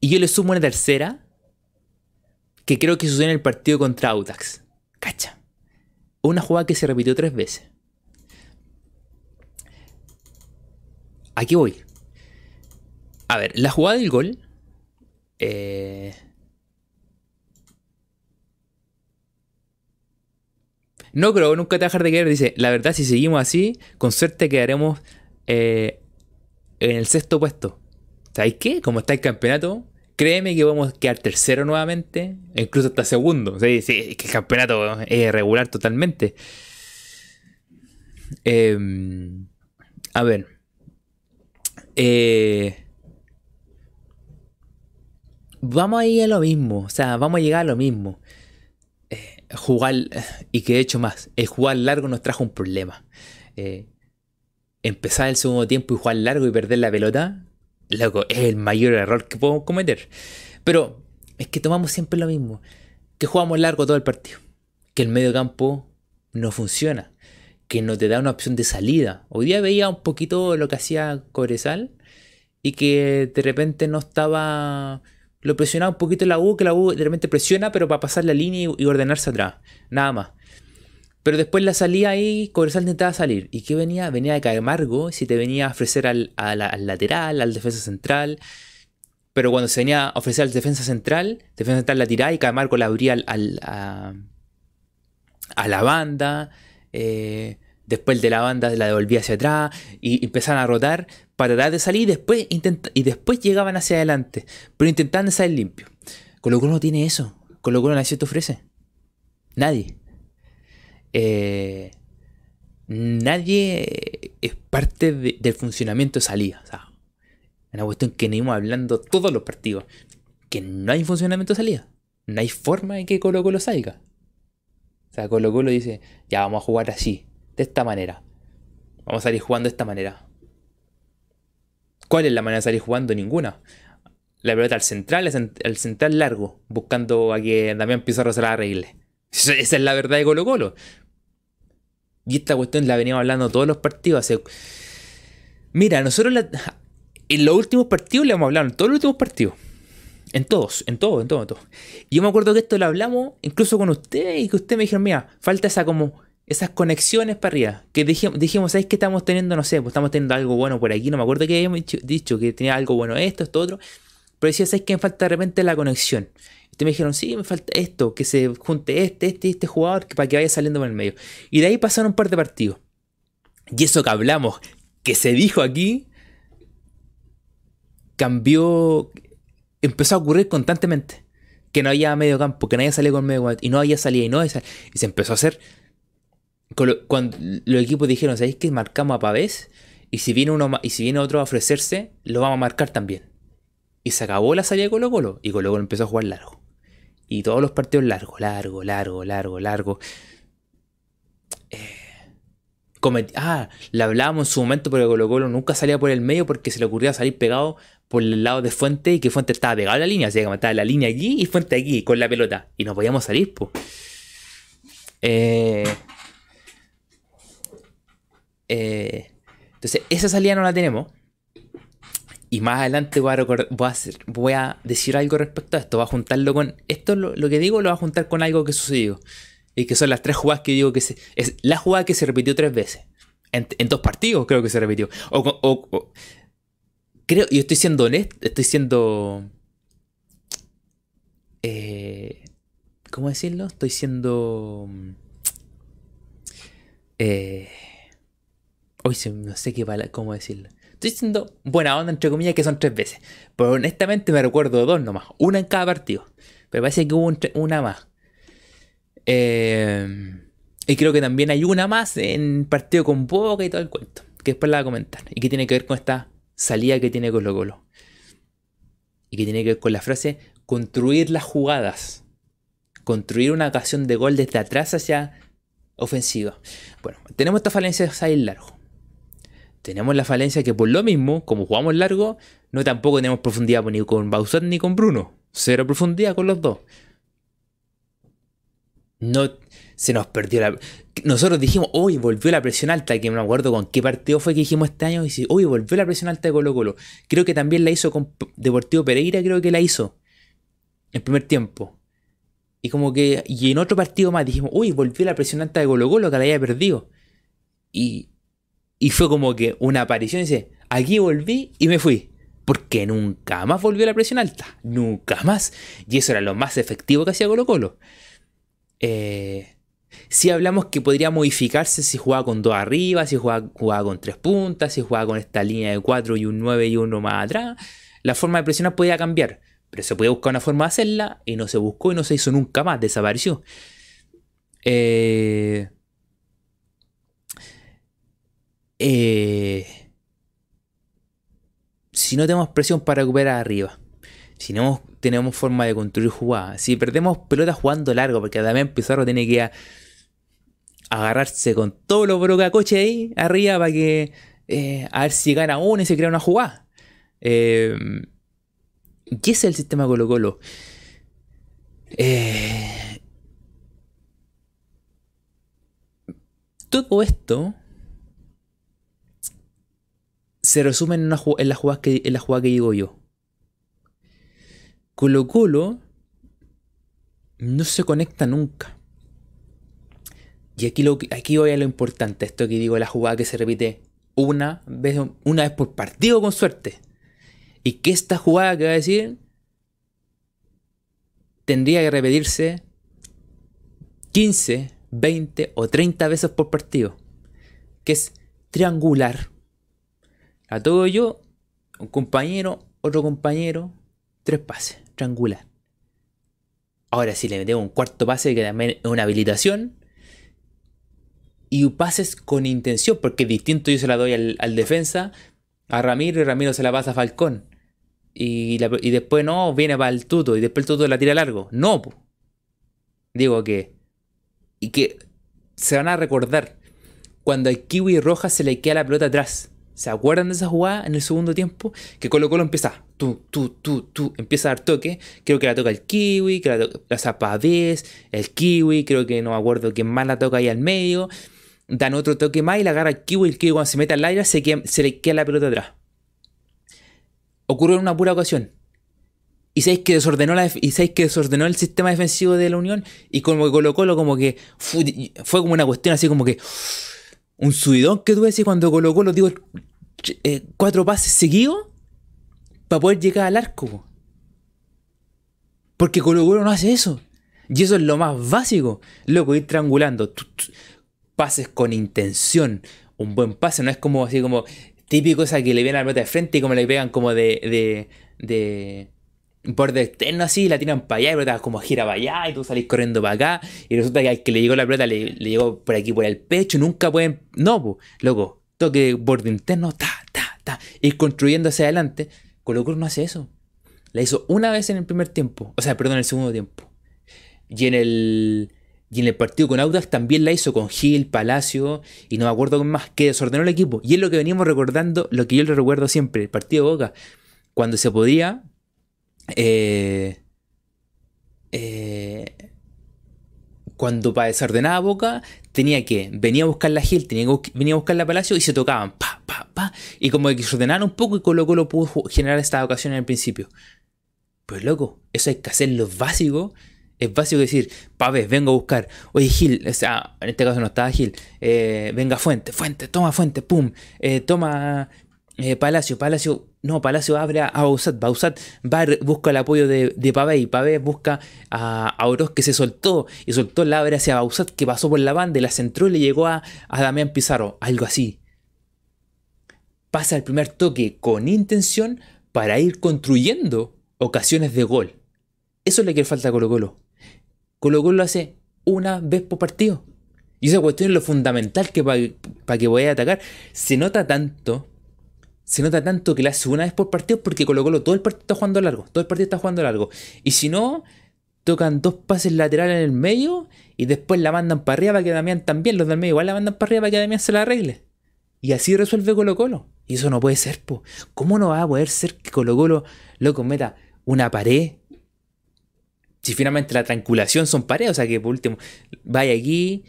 S1: y yo le sumo una tercera que creo que sucedió en el partido contra Audax. Cacha. Una jugada que se repitió tres veces. Aquí voy. A ver, la jugada del gol. Eh, no creo nunca te dejar de querer. Dice, la verdad, si seguimos así, con suerte quedaremos eh, en el sexto puesto. ¿Sabéis qué? Como está el campeonato, créeme que vamos a quedar tercero nuevamente, incluso hasta segundo. Sí, sí, que el campeonato es regular totalmente. Em, a ver. Eh, vamos a ir a lo mismo, o sea, vamos a llegar a lo mismo. Eh, jugar, y que de hecho más, el jugar largo nos trajo un problema. Eh, empezar el segundo tiempo y jugar largo y perder la pelota, loco, es el mayor error que podemos cometer. Pero es que tomamos siempre lo mismo, que jugamos largo todo el partido, que el medio campo no funciona que no te da una opción de salida. Hoy día veía un poquito lo que hacía Cobresal y que de repente no estaba... Lo presionaba un poquito la U, que la U de repente presiona, pero para pasar la línea y, ordenarse atrás. Nada más. Pero después la salía ahí, Cobresal intentaba salir. ¿Y qué venía? Venía de Camargo, si te venía a ofrecer al, lateral, al defensa central. Pero cuando se venía a ofrecer al defensa central, defensa central la tiraba y Camargo la abría al, a, la banda. Eh, después de la banda la devolvía hacia atrás y empezaban a rotar para tratar de salir y después, y después llegaban hacia adelante. Pero intentando salir limpio. Colo Colo no tiene eso. Colo Colo nadie te ofrece. Nadie. Eh, nadie es parte del funcionamiento de salida. O sea, una cuestión que venimos hablando todos los partidos. Que no hay funcionamiento de salida. No hay forma de que Colo Colo salga. Sea, Colo Colo dice, ya vamos a jugar así, de esta manera. Vamos a salir jugando de esta manera. ¿Cuál es la manera de salir jugando? Ninguna. La pelota al central, al central largo, buscando a que Damián Pizarro se la arregle. Esa es la verdad de Colo Colo. Y esta cuestión la veníamos hablando todos los partidos. Mira, nosotros en los últimos partidos le hemos hablado, en todos los últimos partidos. En todos, en todos, en todos, en todos. Y yo me acuerdo que esto lo hablamos incluso con usted y que usted me dijo, mira, falta esa como esas conexiones para arriba. Que dijimos, dijimos ¿sabes qué estamos teniendo? No sé, pues estamos teniendo algo bueno por aquí. No me acuerdo que habíamos dicho, que tenía algo bueno esto, esto, otro. Pero decía, ¿sabes qué? Me falta de repente la conexión. Y me dijeron, sí, me falta esto, que se junte este, este y este jugador para que vaya saliendo por el medio. Y de ahí pasaron un par de partidos. Y eso que hablamos, que se dijo aquí, cambió, empezó a ocurrir constantemente. Que no había medio campo, que nadie salía con medio campo, y no había salida, y no había Y se empezó a hacer. Cuando los equipos dijeron, ¿sabéis que marcamos a Pavés? Y si viene uno y si viene otro a ofrecerse, lo vamos a marcar también. Y se acabó la salida de Colo Colo. Y Colo Colo empezó a jugar largo. Y todos los partidos largos, largo, largo, largo, largo. Eh, ah, le hablábamos en su momento, pero Colo Colo nunca salía por el medio porque se le ocurría salir pegado por el lado de Fuente y que Fuente estaba pegado a la línea. O sea, que estaba la línea aquí y Fuente aquí con la pelota. Y no podíamos salir, pues. entonces, esa salida no la tenemos. Y más adelante voy a, voy a, decir algo respecto a esto. Voy a juntarlo con. Esto lo, que digo lo voy a juntar con algo que sucedió. Y que son las tres jugadas que digo que se. Es la jugada que se repitió tres veces. En, dos partidos creo que se repitió. O, creo, y estoy siendo honesto. Estoy siendo. Eh, ¿Cómo decirlo? Estoy siendo. Eh, hoy no sé qué cómo decirlo. Estoy diciendo buena onda, entre comillas, que son tres veces. Pero honestamente me recuerdo dos nomás. Una en cada partido. Pero parece que hubo una más. Eh, y creo que también hay una más en partido con Boca y todo el cuento. Que después la voy a comentar. Y que tiene que ver con esta salida que tiene Colo Colo. Y que tiene que ver con la frase construir las jugadas. Construir una ocasión de gol desde atrás hacia ofensiva. Bueno, tenemos esta falencia de salir largo tenemos la falencia que por lo mismo, como jugamos largo, no tampoco tenemos profundidad ni con Bausat ni con Bruno. Cero profundidad con los dos. No se nos perdió la. Nosotros dijimos, hoy volvió la presión alta, que no me acuerdo con qué partido fue que dijimos este año. Y dice, hoy volvió la presión alta de Colo Colo. Creo que también la hizo con Deportivo Pereira, creo que la hizo. En primer tiempo. Y como que. Y en otro partido más dijimos, uy, volvió la presión alta de Colo Colo, que la había perdido. Y y fue como que una aparición dice, aquí volví y me fui. Porque nunca más volvió la presión alta. Nunca más. Y eso era lo más efectivo que hacía Colo Colo. Eh, si hablamos que podría modificarse si jugaba con dos arriba, si jugaba, con tres puntas, si jugaba con esta línea de cuatro y un nueve y uno más atrás. La forma de presionar podía cambiar. Pero se podía buscar una forma de hacerla y no se buscó y no se hizo nunca más. Desapareció. Eh, eh, si no tenemos presión para recuperar arriba, si no tenemos forma de construir jugadas, si perdemos pelota jugando largo, porque también Pizarro tiene que agarrarse con todos los brocacoches ahí arriba para que eh, a ver si gana uno y se crea una jugada. Eh, ¿Qué es el sistema Colo Colo? todo esto se resumen en, en, jugada que, en la jugada que digo yo. Colo Colo no se conecta nunca. Y aquí, lo, aquí voy a lo importante, esto que digo, la jugada que se repite una vez, una vez por partido con suerte. Y que esta jugada que voy a decir tendría que repetirse 15, 20 o 30 veces por partido. Que es triangular. A todo yo, un compañero, otro compañero, tres pases, triangular. Ahora si le metemos un cuarto pase que también es una habilitación. Y pases con intención, porque distinto yo se la doy al, defensa, a Ramiro y Ramiro se la pasa a Falcón. Y, después no, viene para el tuto y después el tuto la tira largo. No, digo que. Y que se van a recordar cuando al Kiwi Roja se le queda la pelota atrás. ¿Se acuerdan de esa jugada en el segundo tiempo? Que Colo Colo empieza, tú, tú, tú, tú, empieza a dar toque. Creo que la toca el Kiwi, que la, la Zapadez, el Kiwi, creo que no me acuerdo quién más la toca ahí al medio. Dan otro toque más y la agarra el Kiwi. El Kiwi cuando se mete al aire se, se le queda la pelota atrás. Ocurrió en una pura ocasión. Y sabéis que desordenó y que desordenó el sistema defensivo de la Unión. Y como que Colo Colo como que fue, como una cuestión así como que un subidón que tuve así cuando colocó los digo, eh, cuatro pases seguidos para poder llegar al arco. Porque Colo Colo no hace eso. Y eso es lo más básico. Loco, ir triangulando. Pases con intención. Un buen pase. No es como así como típico esa que le viene la pelota de frente y como le pegan como de, de, de borde externo así, la tiran para allá y la pelota como gira para allá y tú salís corriendo para acá y resulta que al que le llegó la pelota le, llegó por aquí por el pecho, nunca pueden, no, pues, loco, toque borde interno, ta, ta, ta, ir construyendo hacia adelante. Colo no hace eso. La hizo una vez en el primer tiempo, o sea, perdón, en el segundo tiempo. Y en el y en el partido con Audax también la hizo con Gil, Palacio y no me acuerdo más, que desordenó el equipo. Y es lo que veníamos recordando, lo que yo le recuerdo siempre, el partido de Boca. Cuando se podía, eh, eh, cuando para desordenar Boca tenía que venía a buscar la Gil, tenía que venía a buscar la Palacio y se tocaban, pa, pa, pa, y como que se ordenaron un poco y Colo Colo pudo generar esta ocasión en el principio. Pues loco, eso hay que hacer lo básico. Es básico decir, Pave, vengo a buscar. Oye, Gil, o sea, en este caso no estaba Gil. Eh, venga, Fuente, Fuente, toma Fuente, pum. toma Palacio, Palacio, no, Palacio abre a Bausat. Bausat busca el apoyo de, de y Pavé busca a, a Oroz que se soltó y soltó la abre hacia Bausat que pasó por la banda y la centró y le llegó a, a Damián Pizarro. Algo así. Pasa el primer toque con intención para ir construyendo ocasiones de gol. Eso es lo que falta a Colo Colo. Colo Colo lo hace una vez por partido. Y esa cuestión es lo fundamental que para que vaya a atacar. Se nota tanto se nota tanto que la hace una vez por partido porque Colo Colo todo el partido está jugando largo. Todo el partido está jugando largo. Y si no, tocan dos pases laterales en el medio y después la mandan para arriba para que Damián también, los del medio igual la mandan para arriba para que Damián se la arregle. Y así resuelve Colo Colo. Y eso no puede ser, po. ¿Cómo no va a poder ser que Colo Colo, loco, meta una pared? Si finalmente la triangulación son paredes, o sea que por último, vaya aquí,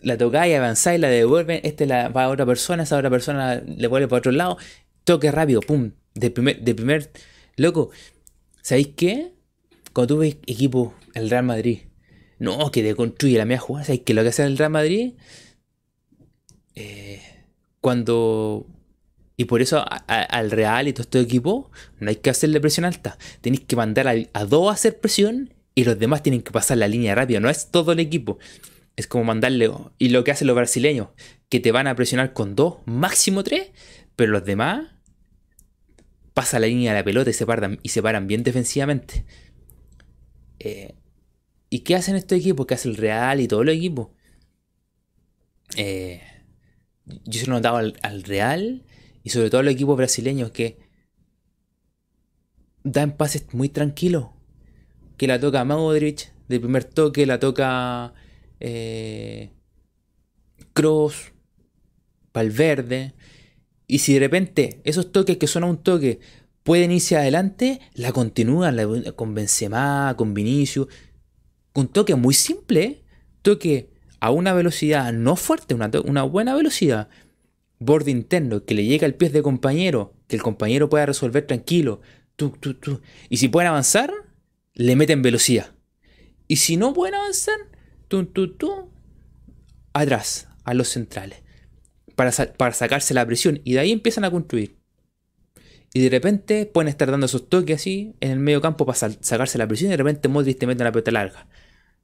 S1: la tocáis, avanzáis, la devuelven, este la va a otra persona, esa otra persona le vuelve para otro lado, toque rápido, pum, de primer, de primer, loco, ¿sabéis qué? Cuando tú ves equipo, el Real Madrid, no, que deconstruye la media jugada, ¿sabéis qué lo que hace el Real Madrid? Eh, cuando y por eso al Real y todo este equipo no hay que hacerle presión alta. Tenéis que mandar a, dos a hacer presión y los demás tienen que pasar la línea rápida. No es todo el equipo. Es como mandarle. Y lo que hacen los brasileños, que te van a presionar con dos, máximo tres, pero los demás pasa la línea de la pelota y se paran, y se paran bien defensivamente. Eh, ¿Y qué hacen estos equipos? ¿Qué hace el Real y todos los equipos? Eh, yo se lo notaba al, al, Real y sobre todo a los equipos brasileños que dan pases muy tranquilos. Que la toca Modric de primer toque, la toca eh, Cross, Valverde. Y si de repente esos toques que son a un toque pueden irse adelante, la continúan con Benzema, con Vinicius. Un toque muy simple, toque a una velocidad no fuerte, una buena velocidad. Borde interno, que le llega al pie de compañero, que el compañero pueda resolver tranquilo. Tú, tú, tú. Y si pueden avanzar, le meten velocidad. Y si no pueden avanzar, tú, tú, tú, atrás, a los centrales, para, para sacarse la presión. Y de ahí empiezan a construir. Y de repente pueden estar dando esos toques así en el medio campo para sacarse la presión. Y de repente Modric te mete una pelota larga.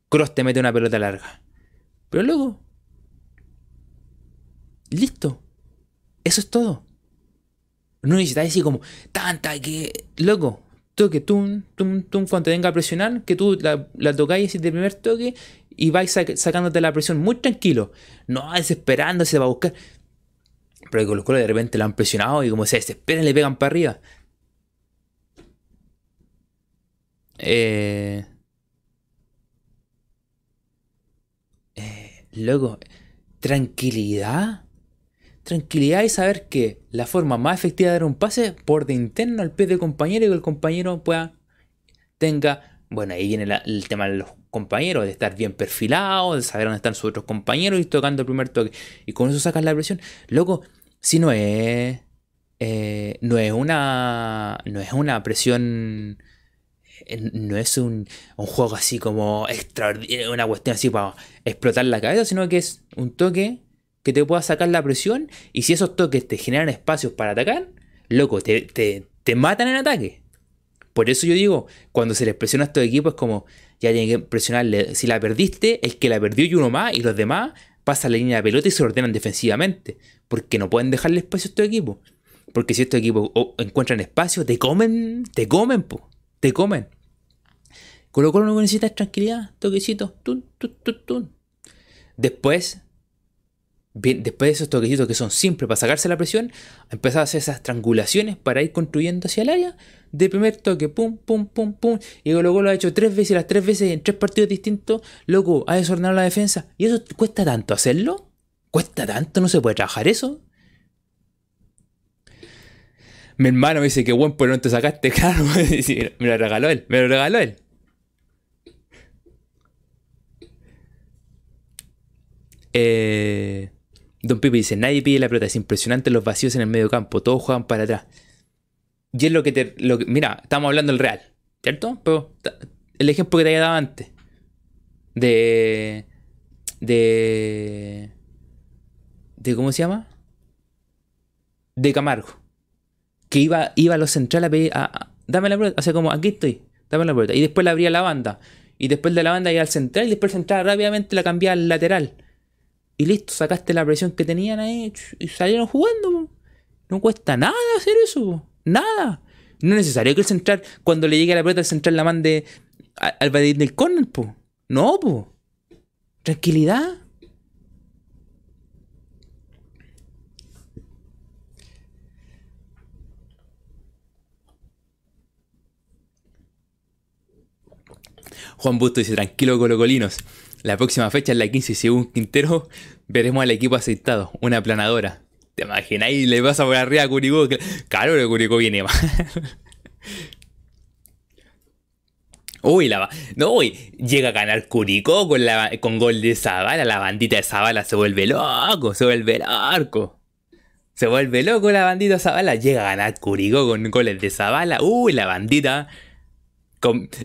S1: Cross te mete una pelota larga. Pero luego. Listo. Eso es todo. No necesitas decir como tanta que. Loco. Toque, tum, tum, tum. Cuando te venga a presionar, que tú la, la tocáis de primer toque y vais sacándote la presión muy tranquilo. No desesperándose va a buscar. Pero Colo Colo de repente la han presionado y como se desesperan le pegan para arriba. Eh, eh, loco, tranquilidad. Tranquilidad y saber que la forma más efectiva de dar un pase por de interno al pie del compañero y que el compañero pueda tenga. Bueno, ahí viene el tema de los compañeros, de estar bien perfilado, de saber dónde están sus otros compañeros y tocando el primer toque. Y con eso sacas la presión. Loco, si no es. Eh, no es una. No es una presión. Eh, no es un, un juego así como extraordinario, una cuestión así para explotar la cabeza, sino que es un toque que te pueda sacar la presión. Y si esos toques te generan espacios para atacar, loco, te, te, matan en ataque. Por eso yo digo, cuando se les presiona a estos equipos, es como ya tienen que presionarle. Si la perdiste, el que la perdió y uno más, y los demás pasan la línea de pelota y se ordenan defensivamente. Porque no pueden dejarle espacio a estos equipos. Porque si estos equipos encuentran espacio, te comen, te comen, po, te comen. Con lo cual no necesitas tranquilidad, toquecito, tun, tun, tun, Después, después de esos toquecitos que son simples para sacarse la presión, empezar a hacer esas triangulaciones para ir construyendo hacia el área. De primer toque, pum, pum, pum, pum. Y luego lo ha hecho tres veces, las tres veces en tres partidos distintos. Loco, ha desordenado la defensa. ¿Y eso cuesta tanto hacerlo? ¿Cuesta tanto? ¿No se puede trabajar eso? Mi hermano me dice que bueno, pero no te sacaste claro. me lo regaló él, me lo regaló él. Eh, Don Pipe dice, nadie pide la pelota, es impresionante los vacíos en el medio campo, todos juegan para atrás. Y es lo que te... mira, estamos hablando del Real, ¿cierto? Pero el ejemplo que te había dado antes. De... De de ¿cómo se llama? De Camargo. Que iba, iba a los centrales a pedir, a, dame la pelota, o sea, como, aquí estoy, dame la pelota. Y después la abría la banda. Y después de la banda iba al central y después el central rápidamente la cambiaba al lateral. Y listo, sacaste la presión que tenían ahí y salieron jugando. No cuesta nada hacer eso. Nada. No es necesario que el central, cuando le llegue la pelota, el central la mande al badín del córner, po. No, po. Tranquilidad. Juan Busto dice, tranquilo colocolinos. La próxima fecha es la 15 y según Quintero veremos al equipo aceitado, una planadora. ¿Te imaginas? Y le pasa por arriba a Curicó. Claro, que Curicó viene mal. Uy, la, no, uy, llega a ganar Curicó con, la, con gol de Zavala. La bandita de Zavala se vuelve loco, se vuelve loco. Se vuelve loco la bandita Zavala. Llega a ganar Curicó con goles de Zavala. Uy, la bandita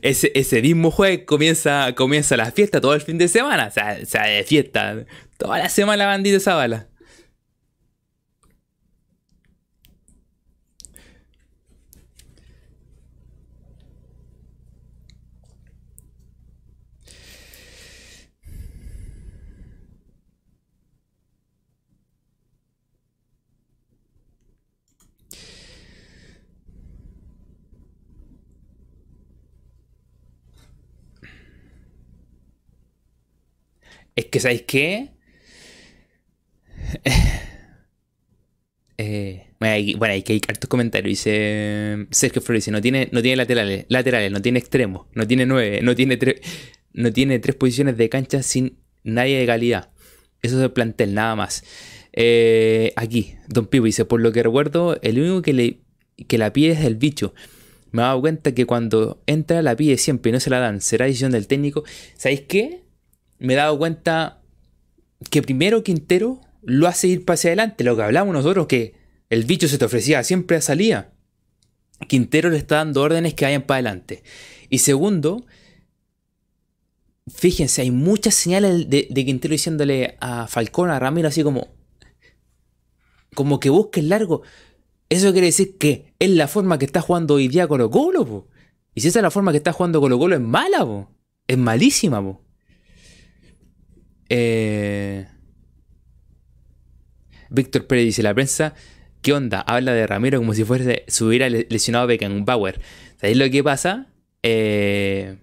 S1: ese, ese mismo jueves comienza, comienza la fiesta todo el fin de semana. O sea, de fiesta. Toda la semana bandita esa bala. Es que, ¿sabéis qué? Eh, bueno, hay que hay hartos comentarios. Dice Sergio Flores, dice, no tiene, no tiene laterales, laterales, no tiene extremos, no tiene nueve, no tiene, no tiene tres posiciones de cancha sin nadie de calidad. Eso es el plantel, nada más. Eh, aquí, Don Pipo dice, por lo que recuerdo, el único que, le, que la pide es el bicho. Me he dado cuenta que cuando entra la pide siempre y no se la dan. Será decisión del técnico. ¿Sabéis qué? Me he dado cuenta que primero Quintero lo hace ir para hacia adelante. Lo que hablamos nosotros, que el bicho se te ofrecía siempre a salida. Quintero le está dando órdenes que vayan para adelante. Y segundo, fíjense, hay muchas señales de, de Quintero diciéndole a Falcón, a Ramiro, así como, como que busque el largo. Eso quiere decir que es la forma que está jugando hoy día Colo Colo, po. Y si esa es la forma que está jugando Colo Colo, es mala, po. Es malísima, po. Eh... Víctor Pérez dice, la prensa, ¿qué onda? Habla de Ramiro como si fuese, se hubiera lesionado Beckenbauer. ¿Sabéis lo que pasa? Eh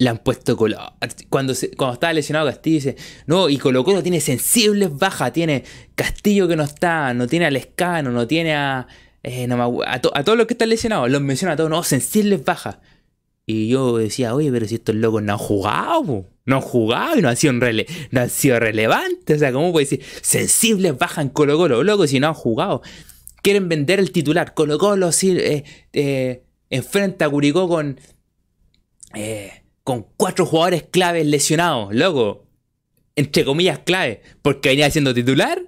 S1: le han puesto color. Cuando, cuando estaba lesionado Castillo dice, no, y Colo Colo tiene sensibles bajas, tiene Castillo que no está, no tiene a Lescano, no tiene a, eh, a, todos los que están lesionados, los menciona a todos, no, sensibles bajas. Y yo decía, oye, pero si estos locos no han jugado, no han jugado y no han sido, rele no han sido relevantes. O sea, ¿cómo puede decir sensibles bajas en Colo Colo? Locos si no han jugado. Quieren vender el titular. Colo Colo sí, eh, eh, enfrenta a Curicó con... Eh, con cuatro jugadores claves lesionados, loco. Entre comillas clave. Porque venía siendo titular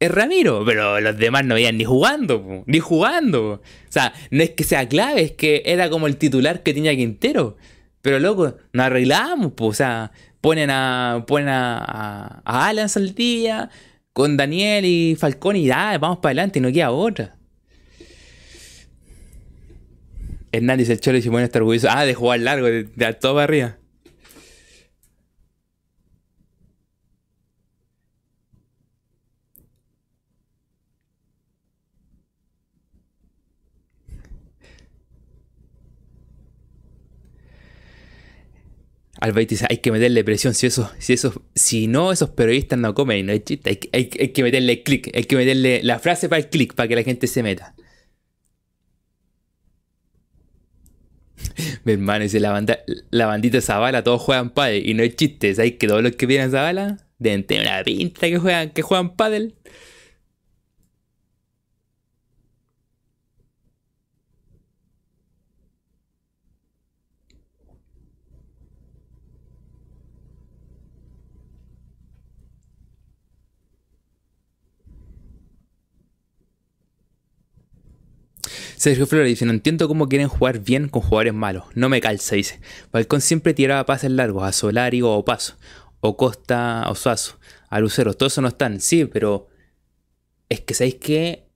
S1: es Ramiro. Pero los demás no veían ni jugando, ni jugando. O sea, no es que sea clave, es que era como el titular que tenía Quintero. Pero loco, nos arreglamos, pues. O sea, ponen a. ponen a, a, Alan Saldivia con Daniel y Falcón y da, vamos para adelante y no queda otra. Hernández el Cholo Simón está orgulloso. Ah, de jugar largo, de, de todo para arriba. Albaite dice, hay que meterle presión si eso, si eso, si no, esos periodistas no comen, no hay chiste, hay, hay, hay que meterle clic, hay que meterle la frase para el clic, para que la gente se meta. Mi hermano dice, la, banda, la bandita Zavala, todos juegan pádel. Y no hay chistes, ¿sabes que todos los que vienen a Zavala deben una pinta que juegan, que juegan pádel? Sergio Flores dice, no entiendo cómo quieren jugar bien con jugadores malos. No me calza, dice. Falcón siempre tiraba pases largos a Solari o Paso. O Costa o Suazo. A Lucero. Todos eso no están. Sí, pero... Es que sabéis que...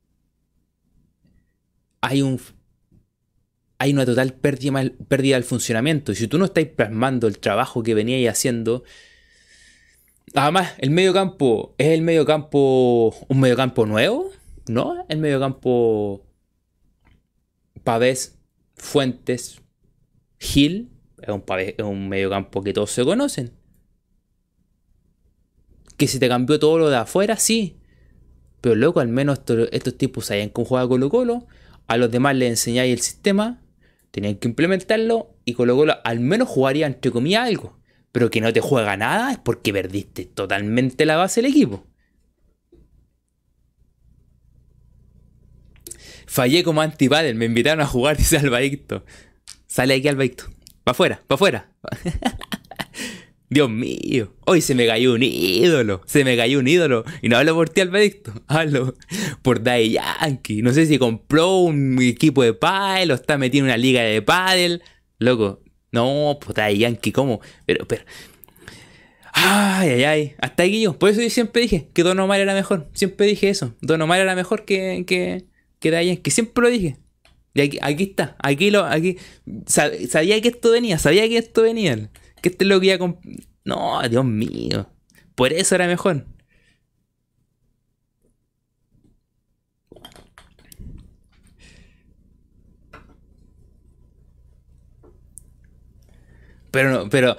S1: Hay un... Hay una total pérdida, pérdida del funcionamiento. Y si tú no estáis plasmando el trabajo que veníais haciendo... Además, el medio campo es el medio campo... Un medio campo nuevo. ¿No? El medio campo Pavés, Fuentes, Gil, es un, es un mediocampo que todos se conocen. Que si te cambió todo lo de afuera, sí. Pero loco, al menos estos, tipos sabían cómo jugaba Colo Colo. A los demás les enseñáis el sistema. Tenían que implementarlo. Y Colo Colo al menos jugaría entre comillas algo. Pero que no te juega nada es porque perdiste totalmente la base del equipo. Fallé como antipadel, me invitaron a jugar, dice Albaicto. Sale aquí Albaicto. Pa' afuera, pa' afuera. Dios mío, hoy se me cayó un ídolo, se me cayó un ídolo. Y no hablo por ti, Albaicto, hablo por Dai Yankee. No sé si compró un equipo de pádel o está metido en una liga de pádel. Loco, no, pues Dai Yankee, ¿cómo? Pero, pero... Ay, ay, ay. Hasta aquí yo. Por eso yo siempre dije que Don Omar era mejor. Siempre dije eso. Don Omar era mejor que, que, que de que siempre lo dije. Y aquí, está, aquí lo, aquí, sabía que esto venía, sabía que esto venía, que esto es lo que iba con... No, Dios mío, por eso era mejor. Pero no, pero.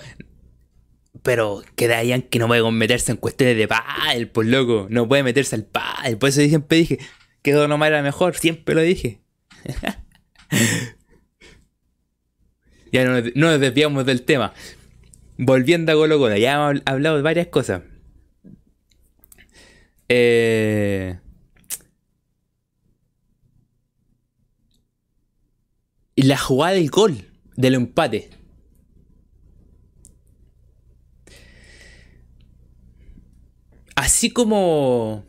S1: Pero que Dayan que no puede meterse en cuestiones de pádel, pues loco. No puede meterse al pádel. Por eso siempre dije, que Don Omar era mejor, siempre lo dije. ya no, nos desviamos del tema. Volviendo a Colo Colo, ya hemos hablado de varias cosas. Eh, la jugada del gol, del empate. Así como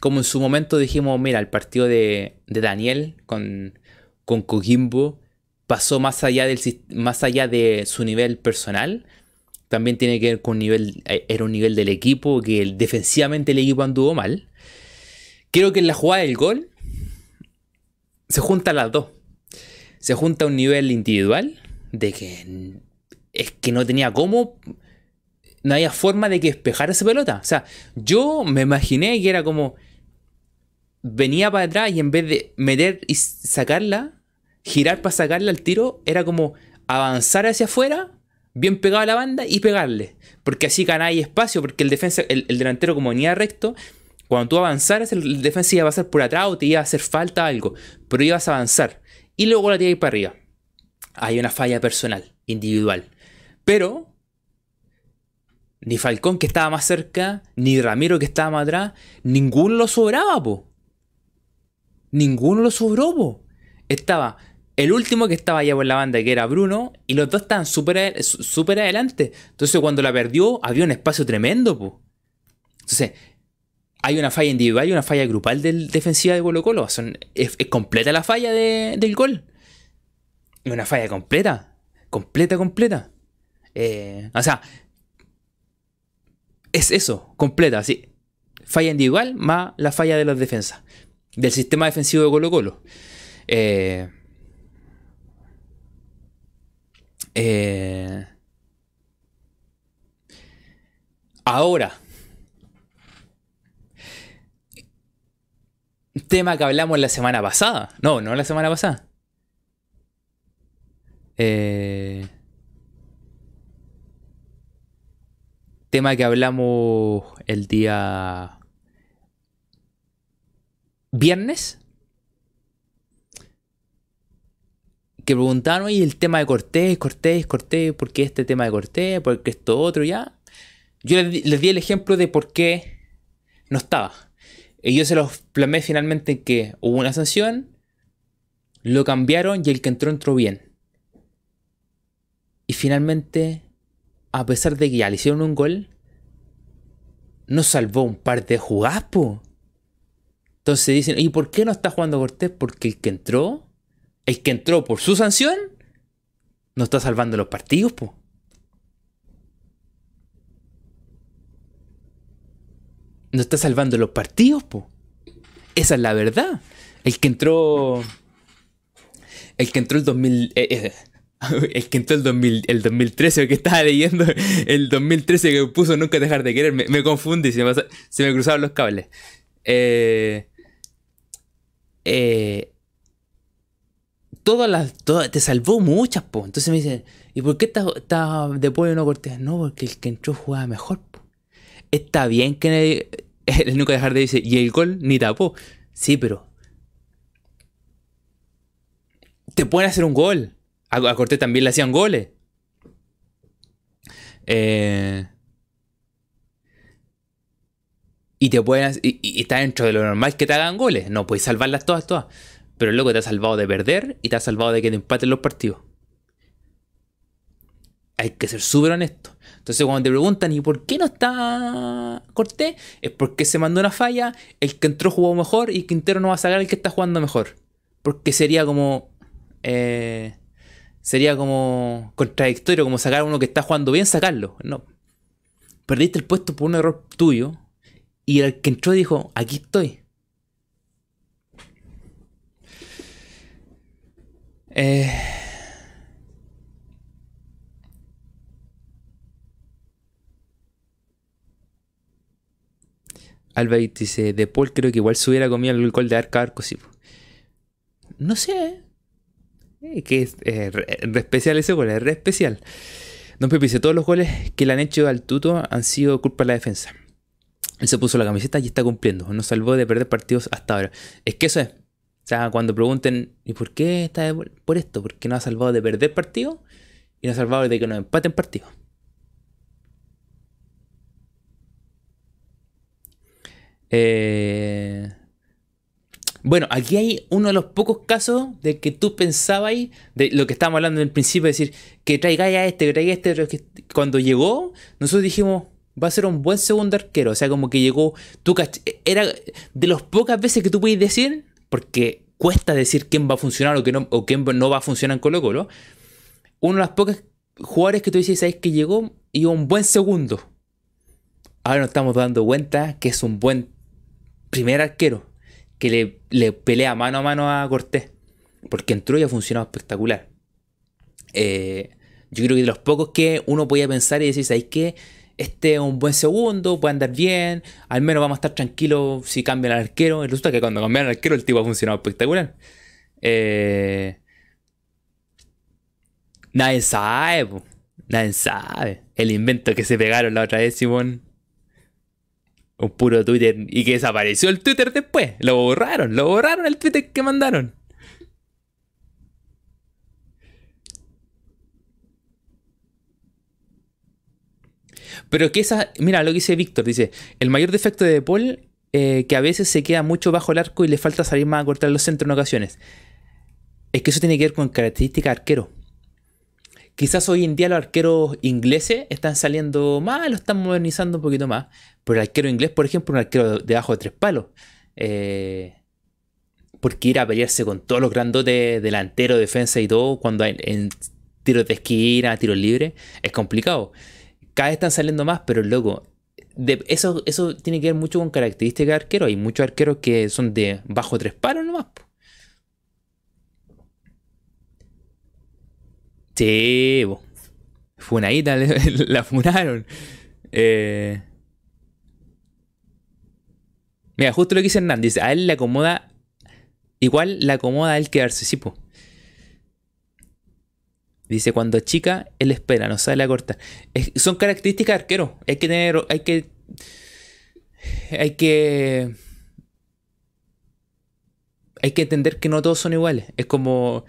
S1: como en su momento dijimos, mira, el partido de, Daniel con, con Coquimbo pasó más allá, del, más allá de su nivel personal. También tiene que ver con nivel, eh, era un nivel del equipo, que defensivamente el equipo anduvo mal. Creo que en la jugada del gol se juntan las dos. Se junta un nivel individual, de que es que no tenía cómo, no había forma de que despejara esa pelota. O sea, yo me imaginé que era como, venía para atrás y en vez de meter y sacarla, girar para sacarla al tiro, era como avanzar hacia afuera, bien pegado a la banda y pegarle. Porque así ganáis espacio, porque el defensa, el, delantero como venía recto, cuando tú avanzaras, el defensa iba a pasar por atrás o te iba a hacer falta algo, pero ibas a avanzar. Y luego la tiráis para arriba. Hay una falla personal, individual. Pero ni Falcón que estaba más cerca, ni Ramiro que estaba más atrás, ninguno lo sobraba, po ninguno lo sobró, po. Estaba el último que estaba allá por la banda, que era Bruno, y los dos estaban súper adelante. Entonces, cuando la perdió, había un espacio tremendo, po. Entonces, hay una falla individual y una falla grupal del defensiva de Colo Colo. es, completa la falla del gol. Una falla completa. Completa, completa. Eh, o sea, es eso, completa, sí. Falla individual más la falla de los defensas del sistema defensivo de Colo Colo. Eh, eh, ahora, tema que hablamos la semana pasada. No, no la semana pasada. Eh, tema que hablamos el día viernes que preguntaron, y el tema de Cortés, Cortés, Cortés, ¿por qué este tema de Cortés? ¿Por qué esto otro ya? Yo les, di el ejemplo de por qué no estaba. Y yo se los plasmé finalmente que hubo una sanción, lo cambiaron y el que entró entró bien. Y finalmente, a pesar de que ya le hicieron un gol, no salvó un par de jugadas, entonces dicen, ¿y por qué no está jugando Cortés? Porque el que entró, el que entró por su sanción, no está salvando los partidos, po. No está salvando los partidos, po. Esa es la verdad. El que entró. El que entró el 2000. Eh, eh, el que entró el, 2000, el 2013, el que estaba leyendo el 2013 que puso nunca dejar de querer, me, me confundí, se me, se me cruzaron los cables. Eh, eh, todas las, te salvó muchas, po. Entonces me dicen, ¿y por qué está, de pollo no Cortés? No, porque el que entró jugaba mejor, Está bien que el, nunca dejar de decir, y el gol ni tapó. Sí, pero. Te pueden hacer un gol. A, a Cortés también le hacían goles. Eh, y te pueden y, está dentro de lo normal que te hagan goles. No puedes salvarlas todas, todas. Pero luego te ha salvado de perder y te ha salvado de que te empaten los partidos. Hay que ser súper honesto. Entonces, cuando te preguntan, ¿y por qué no está Cortés? Es porque se mandó una falla, el que entró jugó mejor y Quintero no va a sacar el que está jugando mejor. Porque sería como. Eh, sería como contradictorio, como sacar a uno que está jugando bien, sacarlo. No. Perdiste el puesto por un error tuyo y el que entró dijo, aquí estoy. Eh... Alba dice, de Paul creo que igual se hubiera comido el gol de arca arco, sí. No sé. Eh, que es eh, re, especial ese gol, es re especial. Don Pepe dice, todos los goles que le han hecho al tuto han sido culpa de la defensa. Él se puso la camiseta y está cumpliendo. Nos salvó de perder partidos hasta ahora. Es que eso es. O sea, cuando pregunten, ¿y por qué está por esto? Porque nos ha salvado de perder partidos y nos ha salvado de que nos empaten partidos. Eh, bueno, aquí hay uno de los pocos casos de que tú pensabas, de lo que estábamos hablando en el principio, de decir que traiga a este, que traiga a este. Cuando llegó, nosotros dijimos, va a ser un buen segundo arquero. O sea, como que llegó. Era de las pocas veces que tú puedes decir, porque cuesta decir quién va a funcionar o, quién no va a funcionar en Colo Colo, uno de los pocos jugadores que tú dices, ¿sabes que llegó? Y un buen segundo. Ahora nos estamos dando cuenta que es un buen primer arquero que le, le pelea mano a mano a Cortés. Porque entró y ha funcionado espectacular. Eh, yo creo que de los pocos que uno podía pensar y decir, ¿sabes qué? Este es un buen segundo, puede andar bien, al menos vamos a estar tranquilos si cambian al arquero. Resulta que cuando cambian al arquero el tipo ha funcionado espectacular. Eh, nadie sabe, nadie sabe. El invento que se pegaron la otra vez, Simón. Un puro Twitter y que desapareció el Twitter después. Lo borraron, lo borraron el Twitter que mandaron. Pero que esa, mira lo que dice Víctor, dice, el mayor defecto de Paul, eh, que a veces se queda mucho bajo el arco y le falta salir más a cortar los centros en ocasiones. Es que eso tiene que ver con características de arquero. Quizás hoy en día los arqueros ingleses están saliendo más, lo están modernizando un poquito más. Pero el arquero inglés, por ejemplo, un arquero debajo de tres palos. Eh, porque ir a pelearse con todos los grandotes delantero, defensa y todo, cuando hay, en tiros de esquina, tiros libres, es complicado cada vez están saliendo más, pero loco, eso, tiene que ver mucho con características de arquero. Hay muchos arqueros que son de bajo tres paros nomás. Sí, funadita, la funaron. Eh, mira, justo lo que dice Hernández, a él le acomoda, igual le acomoda a él quedarse, sí, po. Dice, cuando chica, él espera, no sale a cortar. son características de arquero. Hay que tener, hay que... Hay que... Hay que entender que no todos son iguales. Es como...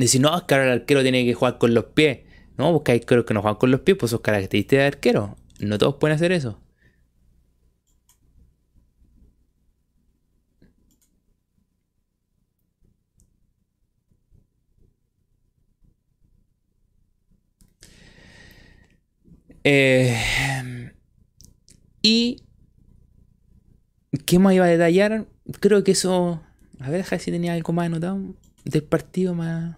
S1: Decir, no, es que ahora el arquero tiene que jugar con los pies. No, porque hay arqueros que no juegan con los pies, pues son características de arquero. No todos pueden hacer eso. Eh, y. ¿Qué más iba a detallar? Creo que eso. A ver, si tenía algo más anotado. Del partido más.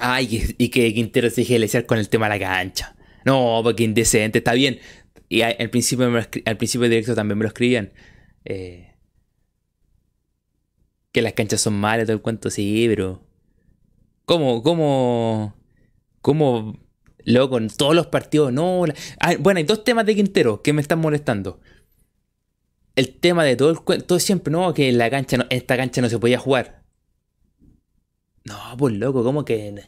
S1: Ay, y que Quintero se deje con el tema de la cancha. No, porque indecente, está bien. Y al principio, al principio de directo también me lo escribían. Eh, que las canchas son malas, todo el cuento, sí, pero. ¿Cómo, cómo, cómo Luego con todos los partidos, no. Bueno, hay dos temas de Quintero que me están molestando. El tema de todo el todo siempre, no, que en la cancha, no, esta cancha no se podía jugar. No, pues loco, ¿cómo que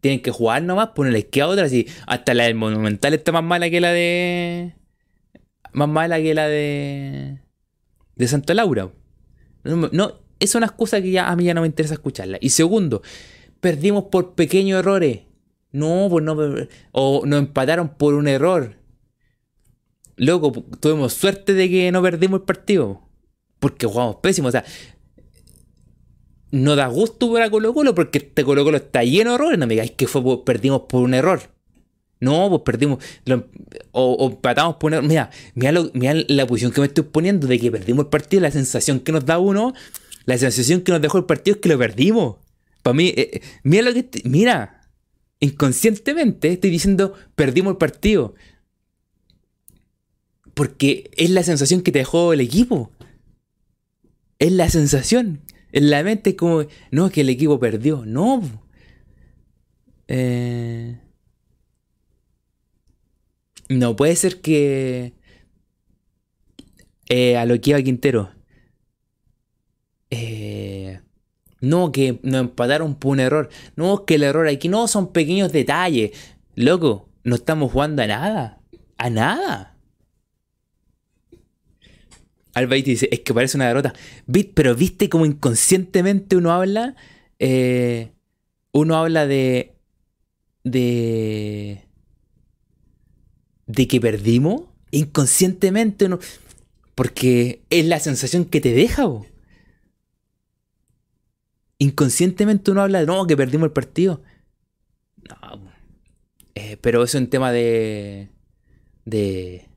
S1: tienen que jugar nomás? Ponerle que a otra, así. Hasta la del Monumental está más mala que la de. Más mala que la de. de Santa Laura. No, no, es una excusa que ya a mí ya no me interesa escucharla. Y segundo, perdimos por pequeños errores. No, pues no. O nos empataron por un error. Loco, tuvimos suerte de que no perdimos el partido. Porque jugamos pésimo. O sea, no da gusto para Colo Colo porque este Colo Colo está lleno de errores. No me digáis que fue perdimos por un error. No, pues perdimos. o, empatamos por un error. Mira, mira, la posición que me estoy poniendo de que perdimos el partido. La sensación que nos da uno. La sensación que nos dejó el partido es que lo perdimos. Para mí, eh, mira lo que. Mira inconscientemente estoy diciendo perdimos el partido. Porque es la sensación que te dejó el equipo. Es la sensación. En la mente es como, no, que el equipo perdió. No. Eh, no puede ser que eh, a lo que iba Quintero. Eh, no, que nos empataron por un error. No, que el error aquí no son pequeños detalles. Loco, no estamos jugando a nada. A nada. Albaiti dice, es que parece una derrota. Pero viste como inconscientemente uno habla. Eh, uno habla de. de. de que perdimos. Inconscientemente uno. Porque es la sensación que te deja, vos inconscientemente uno habla de no, que perdimos el partido. No, eh, pero eso es un tema de. de.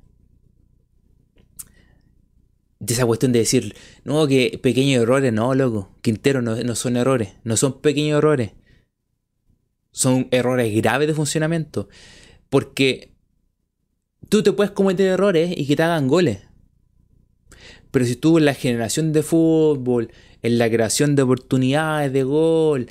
S1: De esa cuestión de decir, no, que pequeños errores, no, loco. Quintero no, no son errores, no son pequeños errores. Son errores graves de funcionamiento. Porque tú te puedes cometer errores y que te hagan goles. Pero si tú en la generación de fútbol, en la creación de oportunidades de gol,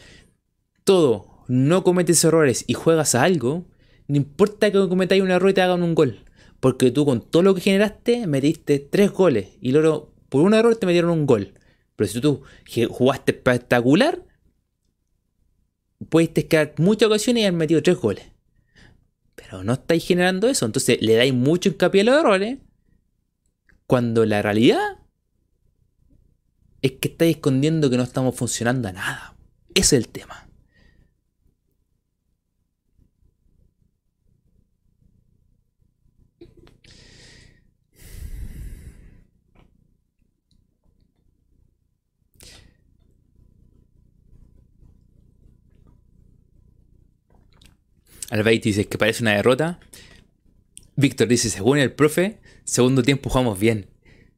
S1: todo, no cometes errores y juegas a algo, no importa que cometáis un error y te hagan un gol. Porque tú con todo lo que generaste metiste tres goles y luego por un error te metieron un gol. Pero si tú jugaste espectacular, puedes quedar muchas ocasiones y haber metido tres goles. Pero no estáis generando eso. Entonces le dais mucho hincapié a los errores. Cuando la realidad es que estáis escondiendo que no estamos funcionando a nada. Ese es el tema. Albaiti dice que parece una derrota. Víctor dice, según el profe, segundo tiempo jugamos bien.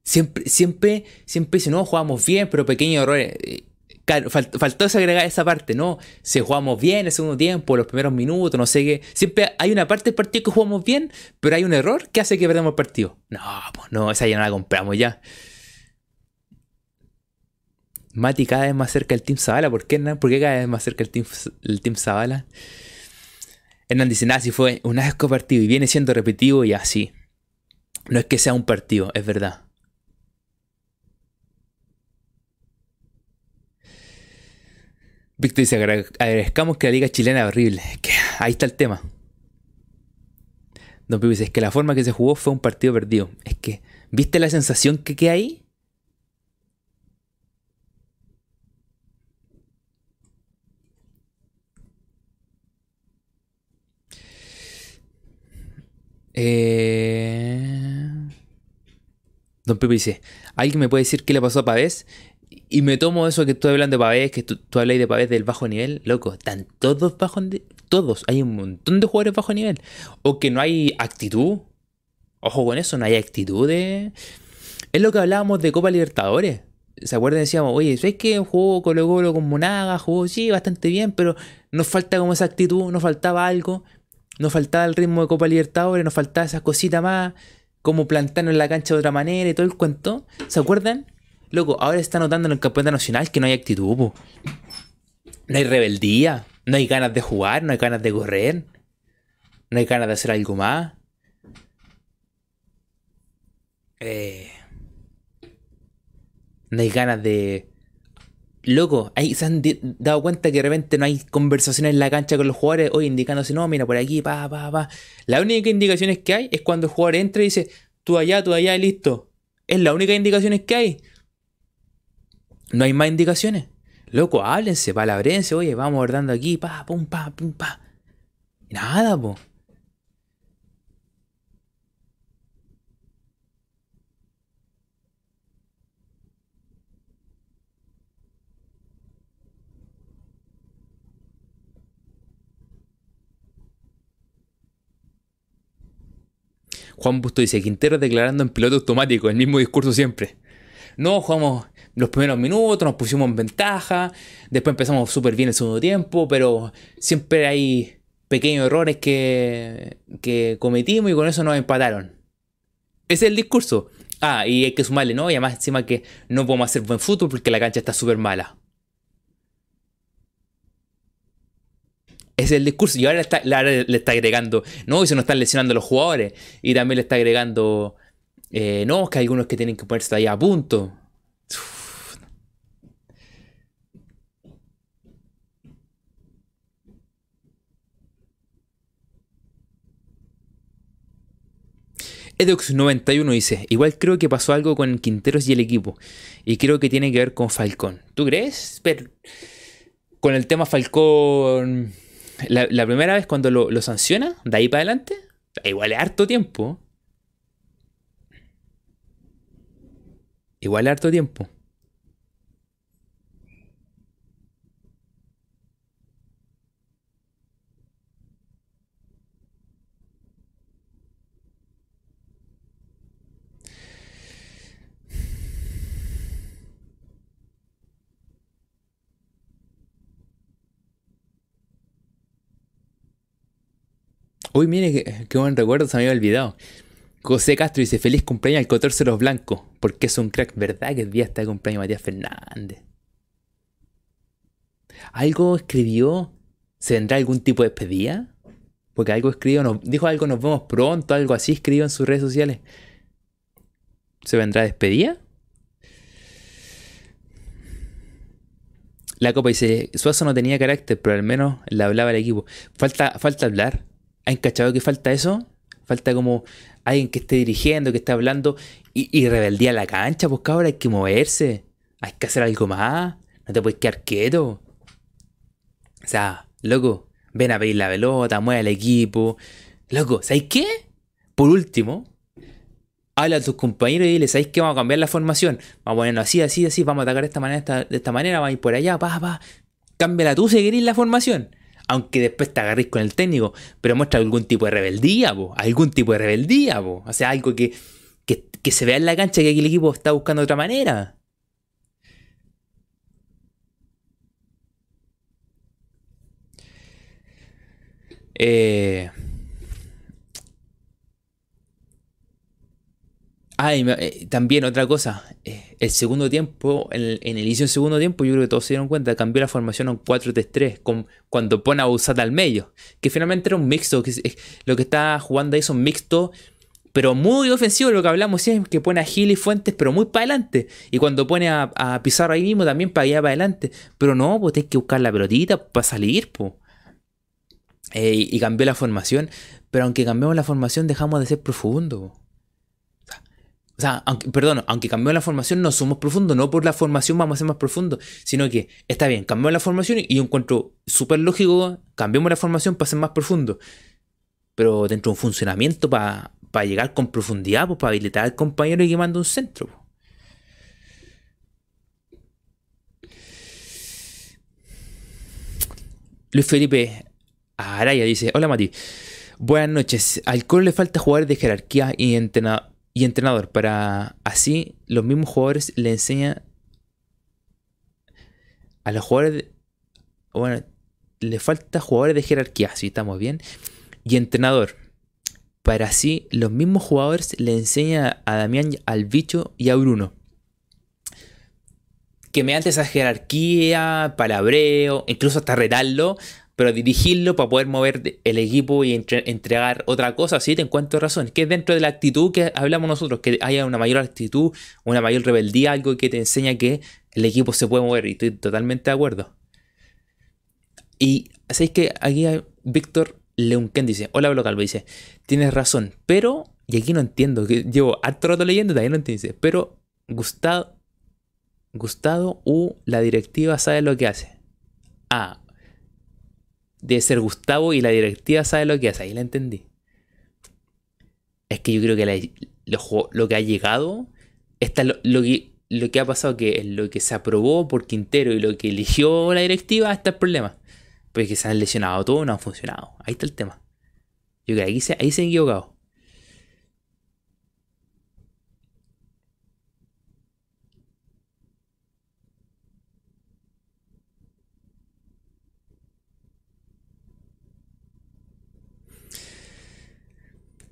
S1: Siempre, siempre, siempre dice, no, jugamos bien, pero pequeños errores. Eh, claro, faltó agregar esa parte, ¿no? Si jugamos bien el segundo tiempo, los primeros minutos, no sé qué. Siempre hay una parte del partido que jugamos bien, pero hay un error que hace que perdamos el partido. No, pues no, esa ya no la compramos ya. Mati cada vez más cerca del Team Zavala. ¿Por qué, ¿Por qué cada vez más cerca el Team, el team? Hernán dice, nada, si fue un asco partido y viene siendo repetitivo y así. No es que sea un partido, es verdad. Víctor dice, agradezcamos que la liga chilena es horrible. que ahí está el tema. Don Pipo dice, es que la forma que se jugó fue un partido perdido. Es que, ¿viste la sensación que queda ahí? Eh... Don Pepe dice, ¿alguien me puede decir qué le pasó a Pavés? Y me tomo eso que estoy hablando de Pavés, que tú, tú hablas de Pavés del bajo nivel, loco, están todos bajo todos, hay un montón de jugadores bajo nivel. O que no hay actitud. Ojo con eso, no hay actitud. Es lo que hablábamos de Copa Libertadores. ¿Se acuerdan? Decíamos, oye, ¿sabes que jugó Colo Colo con Monaga? Jugó, sí, bastante bien, pero nos falta como esa actitud, nos faltaba algo. Nos faltaba el ritmo de Copa Libertadores, nos faltaba esas cositas más, como plantarnos en la cancha de otra manera y todo el cuento. ¿Se acuerdan? Loco, ahora está notando en el campeonato nacional que no hay actitud, No hay rebeldía, no hay ganas de jugar, no hay ganas de correr, no hay ganas de hacer algo más. Eh, no hay ganas de loco, ahí se han dado cuenta que de repente no hay conversaciones en la cancha con los jugadores, hoy indicándose, no, mira, por aquí, pa, pa, pa. La única indicación que hay es cuando el jugador entra y dice, tú allá, tú allá, y listo. Es la única indicación que hay. No hay más indicaciones. Loco, háblense, palabrense, oye, vamos dando aquí, pa, pum, pa, pum, pa. nada, po. Juan Busto dice, Quintero declarando en piloto automático, el mismo discurso siempre. No, jugamos los primeros minutos, nos pusimos en ventaja, después empezamos súper bien el segundo tiempo, pero siempre hay pequeños errores que, cometimos y con eso nos empataron. Ese es el discurso. Ah, y hay que sumarle, ¿no? Y además encima que no podemos hacer buen fútbol porque la cancha está súper mala. Es el discurso. Y ahora le está, agregando, no, y se nos están lesionando los jugadores. Y también le está agregando, eh, no, que hay algunos que tienen que ponerse ahí a punto. Edox91 dice, igual creo que pasó algo con Quinteros y el equipo. Y creo que tiene que ver con Falcón. ¿Tú crees? Pero con el tema Falcón la, primera vez cuando lo, sanciona, de ahí para adelante, igual es harto tiempo. Igual es harto tiempo. Uy, mire, qué, buen recuerdo, se me había olvidado. José Castro dice, feliz cumpleaños al Cotorce los Blancos, porque es un crack, ¿verdad? Que el día está de cumpleaños Matías Fernández. ¿Algo escribió? ¿Se vendrá algún tipo de despedida? Porque algo escribió, nos, dijo algo, nos vemos pronto, algo así escribió en sus redes sociales. ¿Se vendrá despedida? La copa dice, Suazo no tenía carácter, pero al menos le hablaba al equipo. Falta, falta hablar. ¿Han cachado que falta eso? Falta como alguien que esté dirigiendo, que esté hablando y, rebeldía en la cancha, pues cabrón, hay que moverse. Hay que hacer algo más. No te puedes quedar quieto. O sea, loco, ven a pedir la pelota, mueve al equipo. Loco, ¿sabes qué? Por último, habla a tus compañeros y dile, ¿sabéis qué? Vamos a cambiar la formación. Vamos a ponernos así, así, así, vamos a atacar de esta manera, de esta manera, vamos a ir por allá, pa, pa. Cámbiala tú si querés la formación. Aunque después te agarréis con el técnico, pero muestra algún tipo de rebeldía, po. Algún tipo de rebeldía, po. O sea, algo que, que, que se vea en la cancha que aquí el equipo está buscando otra manera. Eh, Ah, y eh, también otra cosa, eh, el segundo tiempo, en el, inicio del segundo tiempo, yo creo que todos se dieron cuenta, cambió la formación a un 4-3-3, cuando pone a Usata al medio, que finalmente era un mixto, que lo que está jugando ahí es un mixto, pero muy ofensivo, lo que hablamos siempre, que pone a Gil y Fuentes, pero muy para adelante, y cuando pone a, Pizarro ahí mismo, también para allá para adelante, pero no, pues tienes que buscar la pelotita para salir, pues. y, cambió la formación, pero aunque cambiamos la formación, dejamos de ser profundo. O sea, perdón, aunque cambió la formación, no somos profundos. No por la formación vamos a ser más profundos, sino que está bien, cambiamos la formación y yo encuentro súper lógico, cambiamos la formación para ser más profundo. Pero dentro de un funcionamiento para llegar con profundidad, pues, para habilitar al compañero y que manda un centro. Luis Felipe Araya dice: Hola Mati, buenas noches. Al Colo le falta jugar de jerarquía y entrenador y entrenador. Para así los mismos jugadores le enseñan a los jugadores bueno le falta jugadores de jerarquía si estamos bien y entrenador. Para así los mismos jugadores le enseñan a Damián al bicho y a Bruno. Que mediante esa jerarquía palabreo incluso hasta retarlo pero dirigirlo para poder mover el equipo y entregar otra cosa, sí, te encuentro razón. Que es dentro de la actitud que hablamos nosotros, que haya una mayor actitud, una mayor rebeldía, algo que te enseña que el equipo se puede mover, y estoy totalmente de acuerdo. Y así que aquí Víctor Leunken dice, hola Blo Calvo, dice, tienes razón, pero, y aquí no entiendo, que llevo harto rato leyendo, también no entiendo, pero Gustavo, Gustavo U, la directiva sabe lo que hace. Ah, debe ser Gustavo y la directiva sabe lo que hace. Ahí la entendí. Es que yo creo que lo, que ha llegado, está lo, que, lo que ha pasado, que lo que se aprobó por Quintero y lo que eligió la directiva, está el problema. Porque se han lesionado todo, no ha funcionado. Ahí está el tema. Yo creo que ahí se, ahí se han equivocado.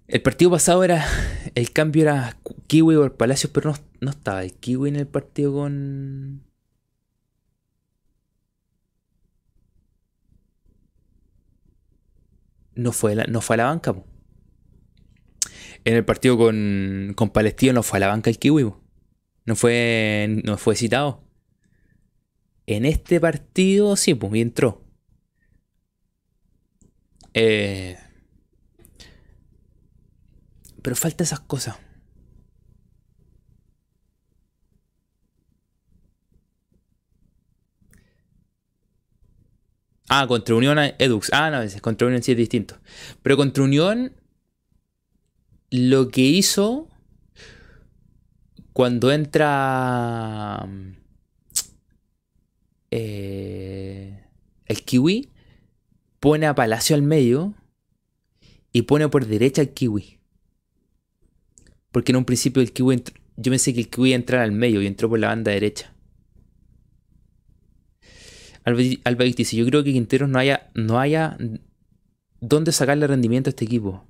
S1: El partido pasado era. El cambio era Kiwi por Palacios, pero no, no estaba el Kiwi en el partido con. No fue, no fue a la banca. En el partido con, con Palestino no fue a la banca el Kiwi. No fue, no fue citado. En este partido sí, pues, y entró. Eh, pero falta esas cosas. Ah, contra Unión Edux. Ah, no, contra Unión sí es distinto. Pero contra Unión, lo que hizo cuando entra eh, el Kiwi, pone a Palacio al medio y pone por derecha al Kiwi. Porque en un principio el kiwi yo pensé que el kiwi iba a entrar al medio y entró por la banda derecha. Alba dice, yo creo que Quinteros no haya, no haya dónde sacarle rendimiento a este equipo.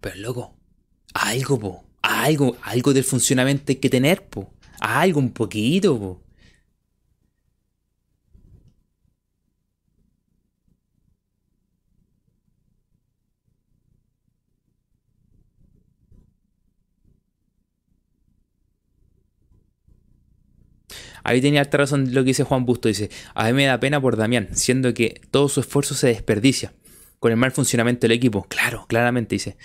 S1: Pero loco, algo, po. Algo, algo del funcionamiento hay que tener, po. Algo, un poquito, po. Ahí tenía alta razón lo que dice Juan Busto. Dice, a mí me da pena por Damián, siendo que todo su esfuerzo se desperdicia con el mal funcionamiento del equipo. Claro, claramente dice.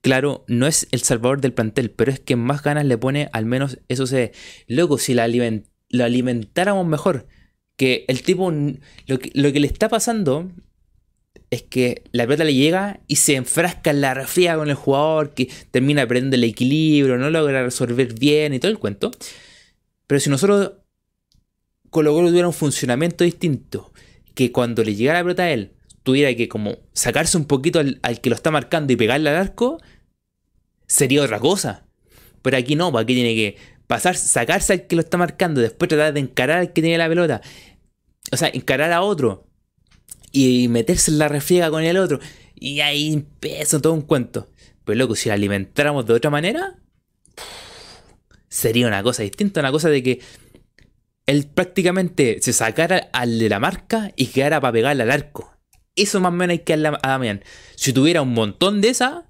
S1: Claro, no es el salvador del plantel, pero es que más ganas le pone, al menos eso se... Luego, si la lo alimentáramos mejor, que el tipo, lo que, le está pasando es que la pelota le llega y se enfrasca en la refriega con el jugador, que termina perdiendo el equilibrio, no logra resolver bien y todo el cuento. Pero si nosotros Colo Colo tuviera un funcionamiento distinto, que cuando le llegara la pelota a él, tuviera que como sacarse un poquito al, que lo está marcando y pegarle al arco, sería otra cosa. Pero aquí no, pues aquí tiene que pasar, sacarse al que lo está marcando, después tratar de encarar al que tiene la pelota. O sea, encarar a otro. Y meterse en la refriega con el otro. Y ahí empieza todo un cuento. Pero loco, si la alimentáramos de otra manera, sería una cosa distinta, una cosa de que él prácticamente se sacara al de la marca y quedara para pegarle al arco. Eso más o menos hay que darle a Damián. Si tuviera un montón de esas,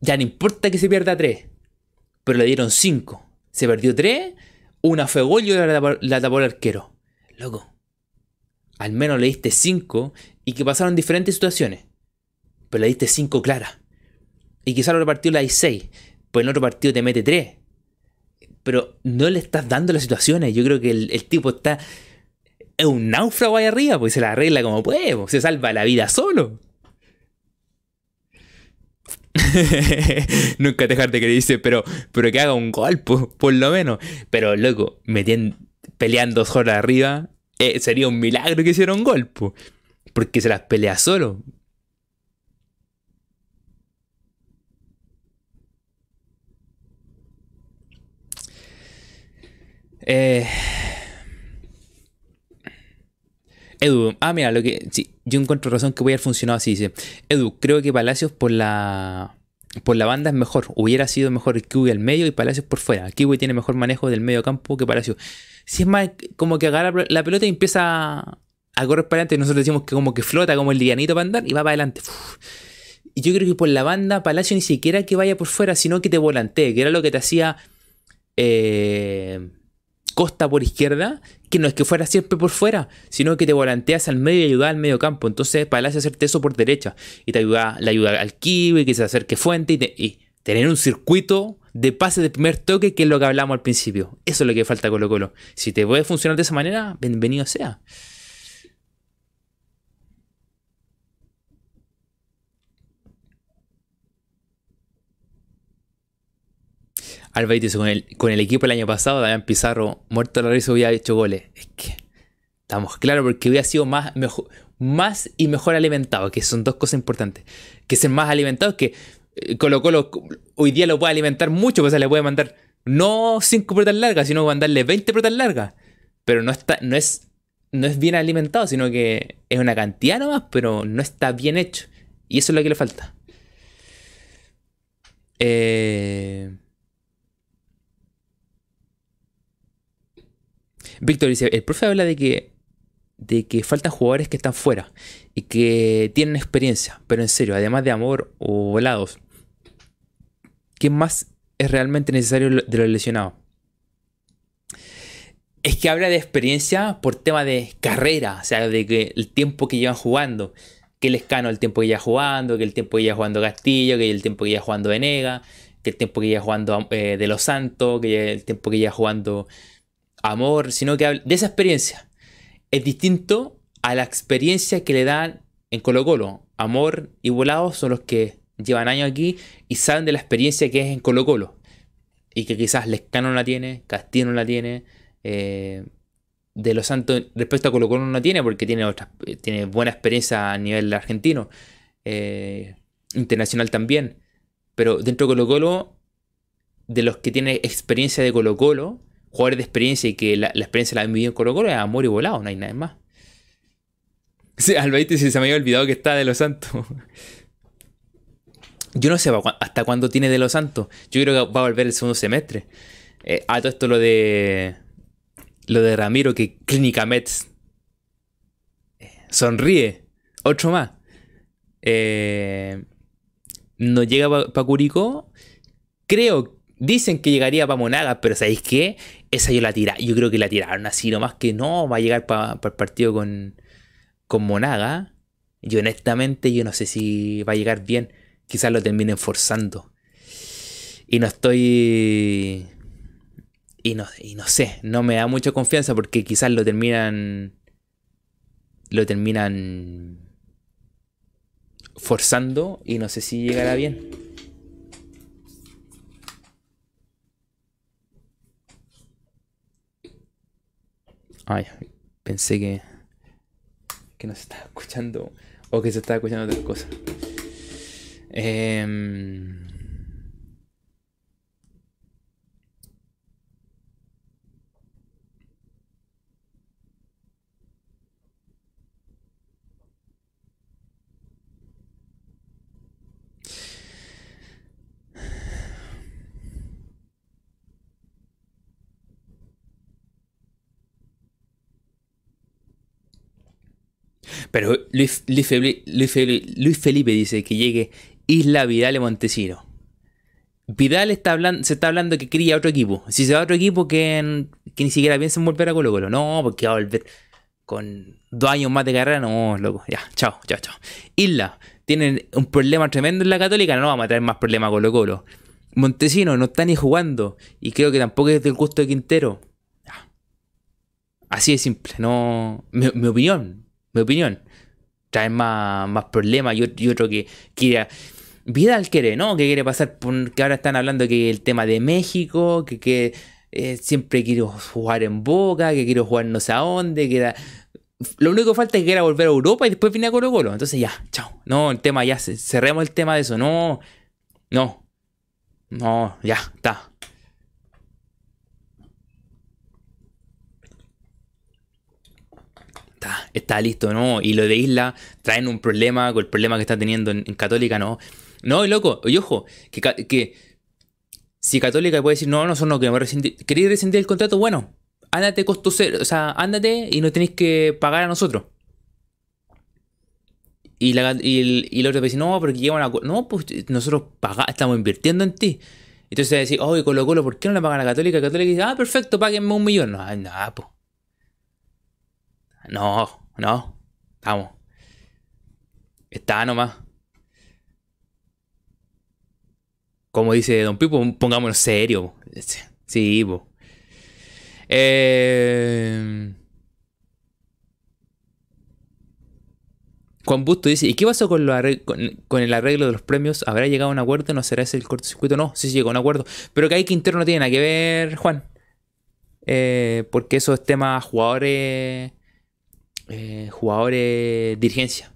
S1: ya no importa que se pierda tres. Pero le dieron cinco. Se perdió tres, una fue gol y otra la tapó, el arquero. Loco. Al menos le diste cinco y que pasaron diferentes situaciones. Pero le diste cinco claras. Y quizás el otro partido le diste seis. Pues en otro partido te mete tres pero no le estás dando las situaciones. Yo creo que el, tipo está. Es un náufrago ahí arriba, pues se la arregla como puede, pues, se salva la vida solo. Nunca dejarte que dice, pero, pero que haga un gol, por, lo menos. Pero loco, metiendo, peleando horas arriba, eh, sería un milagro que hiciera un gol, porque se las pelea solo. Eh, Edu, ah, mira, lo que. Sí, yo encuentro razón que voy a haber funcionado así. Dice: Edu, creo que Palacios por la. Por la banda es mejor. Hubiera sido mejor Kiwi al medio y Palacios por fuera. Kiwi tiene mejor manejo del medio campo que Palacios. Si es más como que agarra la pelota y empieza a correr para adelante. Nosotros decimos que como que flota como el lianito para andar y va para adelante. Y yo creo que por la banda, Palacio ni siquiera que vaya por fuera, sino que te volantee, que era lo que te hacía. Eh, costa por izquierda, que no es que fuera siempre por fuera, sino que te volanteas al medio y ayudas al medio campo. Entonces, Palacio hacerte eso por derecha y te ayuda, le ayuda al kiwi, que se acerque fuente y, tener un circuito de pase de primer toque, que es lo que hablamos al principio. Eso es lo que falta Colo Colo. Si te puede funcionar de esa manera, bienvenido sea. Alba con el, con el equipo el año pasado, Damián Pizarro, muerto la risa, hubiera hecho goles. Es que estamos claros porque hubiera sido más, mejor, más y mejor alimentado, que son dos cosas importantes. Que ser más alimentado, que eh, Colo Colo hoy día lo puede alimentar mucho, pues le puede mandar no 5 pelotas largas, sino mandarle 20 pelotas largas. Pero no, está, no, es, no es bien alimentado, sino que es una cantidad nomás, pero no está bien hecho. Y eso es lo que le falta. Eh... Víctor dice, el profe habla de que, de que faltan jugadores que están fuera y que tienen experiencia, pero en serio, además de amor o volados, ¿qué más es realmente necesario de los lesionados? Es que habla de experiencia por tema de carrera, o sea, de que el tiempo que llevan jugando, que el escano el tiempo que lleva jugando, que el tiempo que lleva jugando Castillo, que el tiempo que lleva jugando Venega, que el tiempo que lleva jugando eh, De Los Santos, que el tiempo que lleva jugando amor, sino que de esa experiencia. Es distinto a la experiencia que le dan en Colo Colo. Amor y Volado son los que llevan años aquí y saben de la experiencia que es en Colo Colo. Y que quizás Lescano no la tiene, Castillo no la tiene, eh, de los Santos respecto a Colo Colo no la tiene porque tiene, otra, tiene buena experiencia a nivel argentino, eh, internacional también. Pero dentro de Colo Colo, de los que tiene experiencia de Colo Colo, jugadores de experiencia y que la, experiencia la han vivido en Colo Colo es amor y volado, no hay nada más. Sí, Albaite se me había olvidado que está de los santos. Yo no sé hasta cuándo tiene de los santos. Yo creo que va a volver el segundo semestre. Eh, ah, todo esto lo de. Lo de Ramiro, que Clínica Mets. Eh, sonríe. Otro más. Eh, no llega para Curicó. Creo, dicen que llegaría para Monagas, pero ¿sabéis qué? Esa yo la tira. Yo creo que la tiraron así nomás que no va a llegar para el partido con, con Monaga. Y honestamente, yo no sé si va a llegar bien. Quizás lo terminen forzando. Y no estoy. Y no, y no sé, no me da mucha confianza porque quizás lo terminan. Lo terminan forzando y no sé si llegará bien. Ay, pensé que, que no se estaba escuchando o que se estaba escuchando otra cosa. Eh, Pero Luis, Felipe, dice que llegue Isla Vidal y Montesino. Vidal está hablando, se está hablando que quería otro equipo. Si se va a otro equipo que, ni siquiera piensa en volver a Colo Colo. No, porque va a volver con dos años más de carrera. No, loco. Ya, chao, chao, chao. Isla, tienen un problema tremendo en la Católica. No vamos a traer más problemas a Colo Colo. Montesino no está ni jugando. Y creo que tampoco es del gusto de Quintero. Así de simple. No. mi opinión. Mi opinión trae más, más problemas y, otro que quiere... Vidal quiere, ¿no? Que quiere pasar por... Que ahora están hablando que el tema de México, que, que eh, siempre quiero jugar en Boca, que quiero jugar no sé a dónde, que Lo único que falta es que quiera volver a Europa y después viene a Colo Colo. Entonces ya, chao. No, el tema ya, cerremos el tema de eso. No, no, no, ya, está. Está, listo, ¿no? Y lo de Isla traen un problema con el problema que está teniendo en, Católica, ¿no? No, y loco, y ojo, que, que si Católica puede decir, no, nosotros no queremos rescindir, ¿queréis rescindir el contrato? Bueno, ándate costo cero, o sea, ándate y no tenéis que pagar a nosotros. Y, la, y, y el otro dice, no, porque llevan a... No, pues nosotros pagamos, estamos invirtiendo en ti. Entonces decir, oye, Colo Colo, ¿por qué no le pagan a la Católica? Católica dice, ah, perfecto, páguenme un millón. No, nada, pues. No, no. Vamos. Está nomás. Como dice Don Pipo, pongámonos serio. Sí, po. Eh... Juan Busto dice, ¿y qué pasó con, con, el arreglo de los premios? ¿Habrá llegado a un acuerdo? ¿No será ese el cortocircuito? No, sí, sí llegó a un acuerdo. Pero que hay que interno no tiene nada que ver, Juan. Eh, porque eso es tema jugadores eh, jugadores, dirigencia.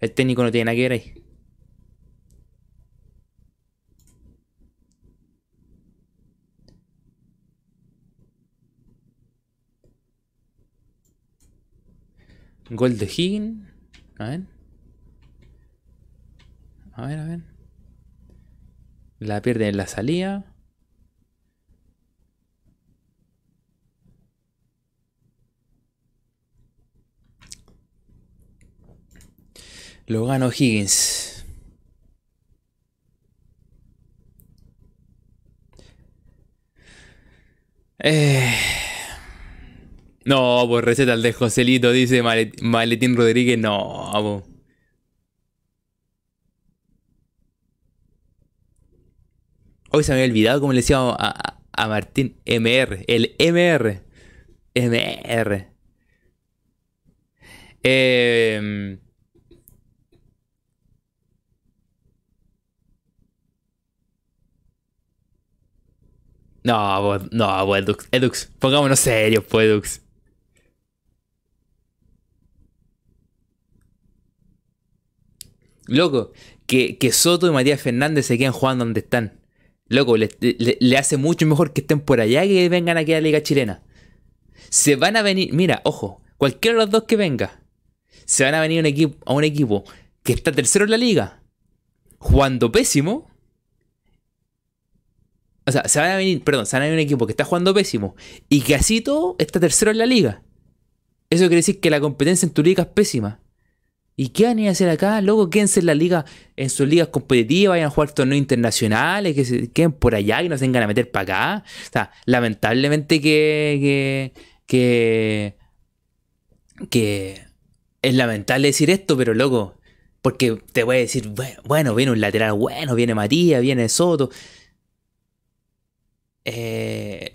S1: El técnico no tiene nada que ver ahí. Gol de Higgin. A ver. A ver, a ver. La pierde en la salida. Lo ganó Higgins. Eh... No, pues receta el de Joselito, dice Maletín Rodríguez. No, Hoy se me había olvidado cómo le decíamos a, a, Martín MR. El MR. MR. Eh, No, no, Edux, Edux, pongámonos serios, pues Edux. Loco, que, Soto y Matías Fernández se queden jugando donde están. Loco, le, hace mucho mejor que estén por allá que vengan aquí a la Liga Chilena. Se van a venir, mira, ojo, cualquiera de los dos que venga, se van a venir un equipo, a un equipo que está tercero en la liga, jugando pésimo. O sea, se van a venir, perdón, se van a venir un equipo que está jugando pésimo y que así todo está tercero en la liga. Eso quiere decir que la competencia en tu liga es pésima. ¿Y qué van a ir a hacer acá? Luego quédense en la liga, en sus ligas competitivas, vayan a jugar torneos internacionales, que se queden por allá y no se vengan a meter para acá. O sea, lamentablemente que, que, que, es lamentable decir esto, pero loco, porque te voy a decir, bueno, viene un lateral bueno, viene Matías, viene Soto. Eh,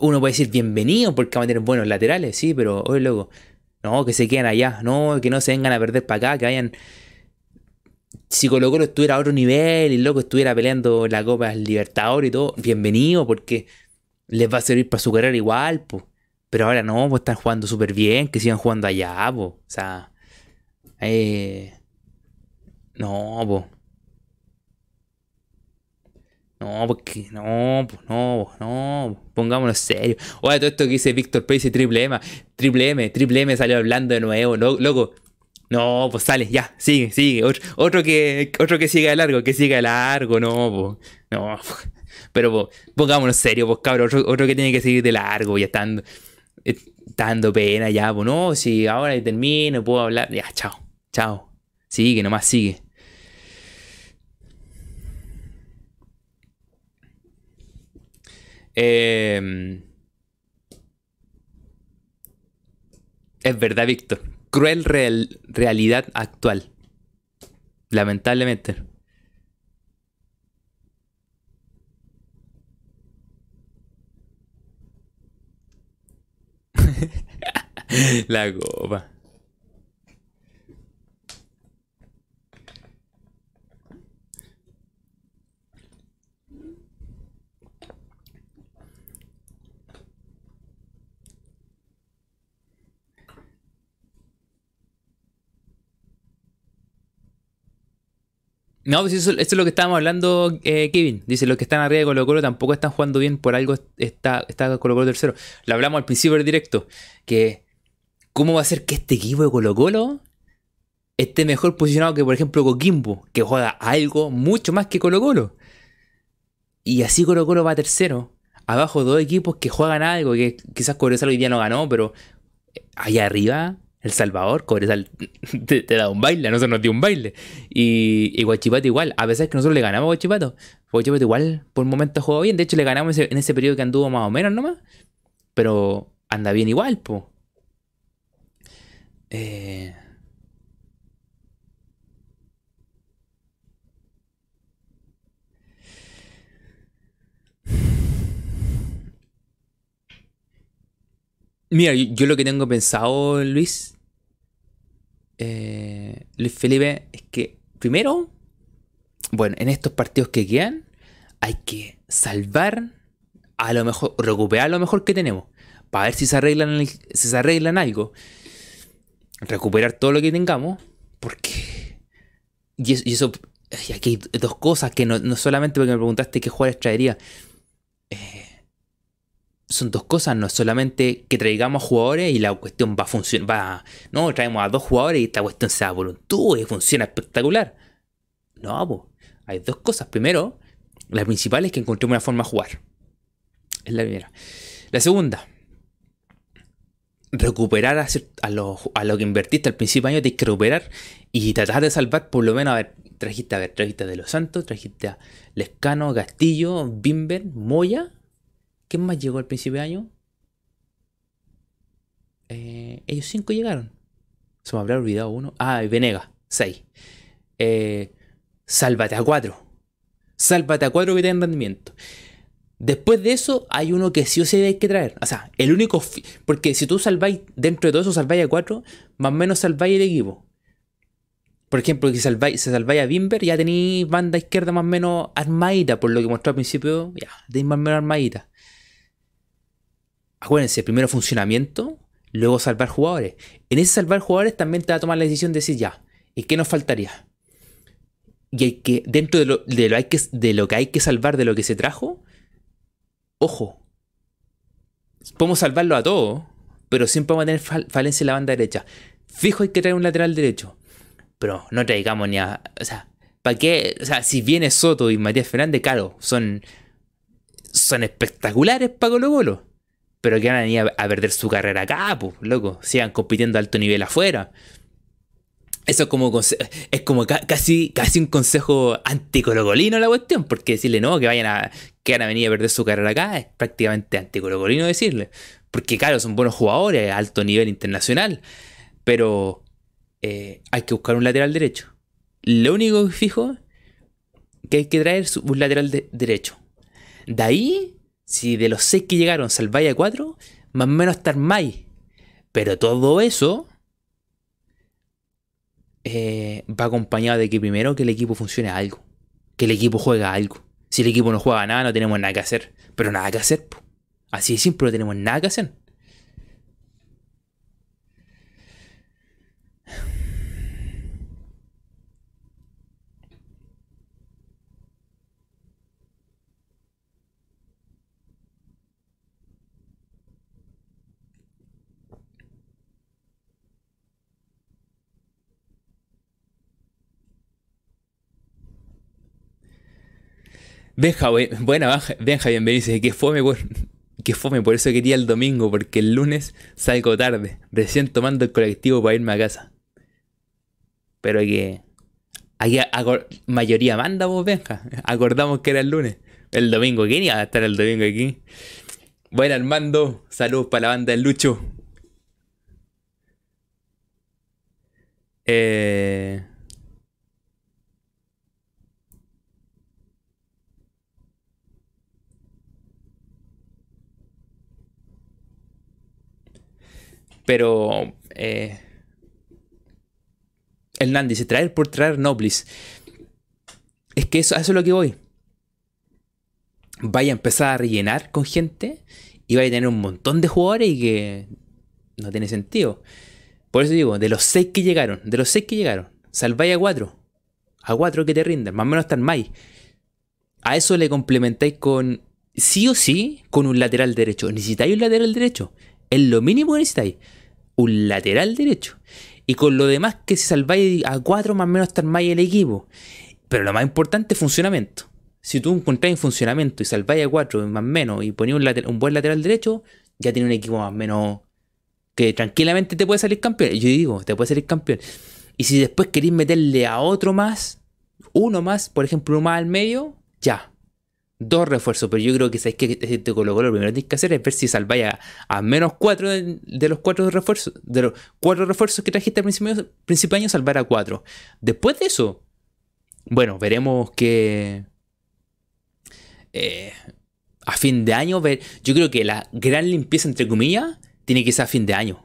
S1: uno puede decir bienvenido porque va a tener buenos laterales, sí, pero hoy loco no, que se queden allá. No, que no se vengan a perder para acá, que vayan. Si Colo estuviera a otro nivel y loco estuviera peleando la Copa del Libertador y todo, bienvenido, porque les va a servir para su carrera igual, pues. Pero ahora no, pues están jugando súper bien, que sigan jugando allá, pues. O sea. Eh, no, pues. No, porque no, pues no, no, pongámonos serio. Oye, todo esto que dice Víctor Pace y Triple M, Triple M, Triple M salió hablando de nuevo, loco. No, pues sale, ya, sigue, sigue. Otro, que otro que siga largo, que siga largo, no, pues, no. Pero pues, pongámonos serio, pues cabrón, otro, que tiene que seguir de largo, ya estando, dando pena, ya, pues no, si ahora termino, puedo hablar, ya, chao, chao. Sigue, nomás sigue. Em, es verdad, Víctor. Cruel realidad actual. Lamentablemente. La copa. No, pues eso, es lo que estábamos hablando, eh, Kevin. Dice, los que están arriba de Colo Colo tampoco están jugando bien, por algo está, está Colo Colo tercero. Lo hablamos al principio del directo, que cómo va a ser que este equipo de Colo Colo esté mejor posicionado que, por ejemplo, Coquimbo, que juega algo mucho más que Colo Colo. Y así Colo Colo va tercero. Abajo dos equipos que juegan algo, que quizás Cobresal hoy día no ganó, pero allá arriba el Salvador, Cobresal te, da un baile, a nosotros nos dio un baile. Y, Guachipato igual, a pesar que nosotros le ganamos a Guachipato. Guachipato igual por un momento jugó bien, de hecho le ganamos en ese periodo que anduvo más o menos nomás. Pero anda bien igual, po. Eh... Mira, yo, lo que tengo pensado, Luis, eh, Luis Felipe, es que primero, bueno, en estos partidos que quedan, hay que salvar a lo mejor, recuperar lo mejor que tenemos, para ver si se arreglan, si se arreglan algo. Recuperar todo lo que tengamos, porque. Y eso. Y aquí hay dos cosas que no, no solamente porque me preguntaste qué jugadores traería. Eh, son dos cosas, no es solamente que traigamos jugadores y la cuestión va a funcionar, va, no, traemos a dos jugadores y esta cuestión se da por un tubo y funciona espectacular. No, hay dos cosas. Primero, la principal es que encontremos una forma de jugar. Es la primera. La segunda, recuperar a, lo, a lo que invertiste al principio de año, tienes que recuperar y tratar de salvar por lo menos, a ver, trajiste a ver, trajiste a De Los Santos, trajiste a Lescano, Castillo, Bimber, Moya ¿Quién más llegó al principio de año? Eh, ellos cinco llegaron. Se me habrá olvidado uno. Ah, Venega, seis. Eh, sálvate a cuatro. Sálvate a cuatro que tengan rendimiento. Después de eso, hay uno que sí o sí hay que traer. O sea, el único. Porque si tú salváis, dentro de todo eso, salváis a cuatro, más o menos salváis el equipo. Por ejemplo, si salváis, se salváis a Bimber, ya tenéis banda izquierda más o menos armadita, por lo que mostró al principio, ya, tenéis más o menos armadita acuérdense, primero funcionamiento, luego salvar jugadores. En ese salvar jugadores también te va a tomar la decisión de decir ya, ¿y qué nos faltaría? Y hay que, dentro de lo, de lo, hay que, de lo que hay que salvar de lo que se trajo, ojo, podemos salvarlo a todos, pero siempre vamos a tener falencia en la banda derecha. fijo hay que traer un lateral derecho. Pero no traigamos ni a. O sea, ¿para qué? O sea, si viene Soto y Matías Fernández, claro, son. Son espectaculares para Colo Colo. Pero que van a ir a, perder su carrera acá, pues, loco. Sigan compitiendo a alto nivel afuera. Eso es como, es como casi, casi un consejo anticolocolino la cuestión, porque decirle no, que vayan a, que van a venir a perder su carrera acá, es prácticamente anticolocolino decirle. Porque claro, son buenos jugadores a alto nivel internacional, pero eh, hay que buscar un lateral derecho. Lo único que fijo que hay que traer es un lateral derecho. De ahí, si de los seis que llegaron salváis a cuatro, más o menos estar más. Pero todo eso eh, va acompañado de que primero que el equipo funcione algo, que el equipo juega algo. Si el equipo no juega nada, no tenemos nada que hacer. Pero nada que hacer. Así de simple, no tenemos nada que hacer. Benja, buena, Benja, bienvenido. Que fome, por, que fome, por eso quería el domingo, porque el lunes salgo tarde, recién tomando el colectivo para irme a casa. Pero que. Aquí mayoría manda vos, Benja. Acordamos que era el lunes. El domingo, ¿quién iba a estar el domingo aquí? Bueno, Armando, saludos para la banda del Lucho. Eh. Pero eh, Hernán dice, traer por traer Noblis. Es que eso, eso es lo que voy. Vaya a empezar a rellenar con gente y vaya a tener un montón de jugadores y que no tiene sentido. Por eso digo, de los seis que llegaron, de los seis que llegaron, salváis a cuatro. A cuatro que te rinden, más o menos están más. A eso le complementáis con, sí o sí, con un lateral derecho. Necesitáis un lateral derecho. Es lo mínimo que necesitáis un lateral derecho. Y con lo demás que si salváis a cuatro más o menos estar más el equipo. Pero lo más importante es funcionamiento. Si tú encontráis en funcionamiento y salváis a cuatro más o menos y ponéis un, un, buen lateral derecho, ya tiene un equipo más o menos que tranquilamente te puede salir campeón. Yo digo, te puede salir campeón. Y si después queréis meterle a otro más, uno más, por ejemplo, uno más al medio, ya, dos refuerzos, pero yo creo que sabéis que este Colo Colo lo primero que tienes que hacer es ver si salváis a, menos cuatro de, los cuatro refuerzos, de los cuatro refuerzos que trajiste al principio, principio año, salvar a cuatro. Después de eso, bueno, veremos que eh, a fin de año, ver, yo creo que la gran limpieza, entre comillas, tiene que ser a fin de año.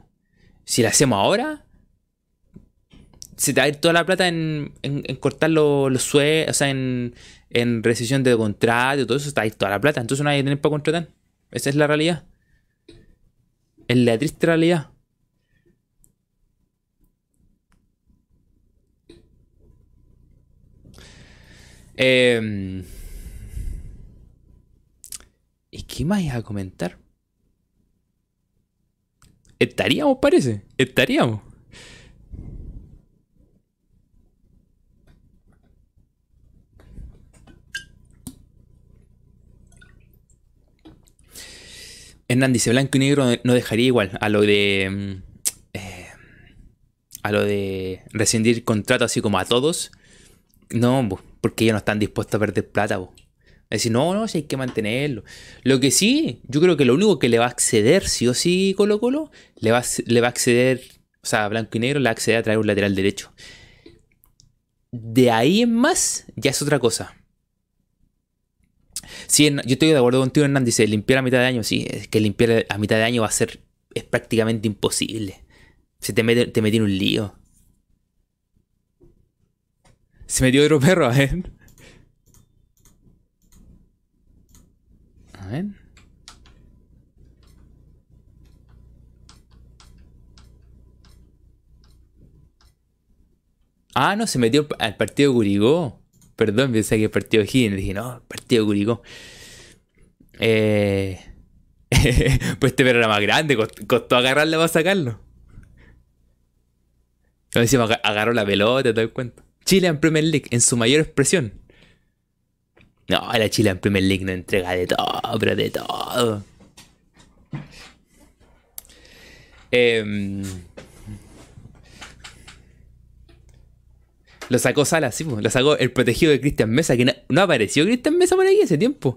S1: Si la hacemos ahora, se te va a ir toda la plata en, cortar los, los suelos, o sea, en, en rescisión de contrato todo eso, está ahí toda la plata. Entonces no hay que tener para contratar. Esa es la realidad. Es la triste realidad. Eh, ¿Y qué más iba a comentar? Estaríamos, parece. Estaríamos. Hernán dice, blanco y negro no dejaría igual a lo de... Mm, eh, a lo de rescindir contrato así como a todos. No, porque ellos no están dispuestos a perder plata. Es decir, no, no, si hay que mantenerlo. Lo que sí, yo creo que lo único que le va a acceder, sí o sí, Colo Colo, le va, le va a acceder, o sea, blanco y negro le va a acceder a traer un lateral derecho. De ahí en más, ya es otra cosa. Sí, yo estoy de acuerdo contigo, Hernán. Dice, limpiar a mitad de año. Sí, es que limpiar a mitad de año va a ser. Es prácticamente imposible. Se te mete, te metí en un lío. Se metió otro perro, a ver. A ver. Ah, no, se metió al partido Curigó. Perdón, pensé que el partido Higgins. Dije, no, el partido Curicó. Eh, pues este perro era más grande, costó, agarrarle para sacarlo. decimos, agarró la pelota, te das cuenta. Chile en Premier League, en su mayor expresión. No, la Chile en Premier League no entrega de todo, pero de todo. Eh, Lo sacó Sala, sí, lo sacó el protegido de Cristian Mesa, que no, apareció Cristian Mesa por ahí ese tiempo.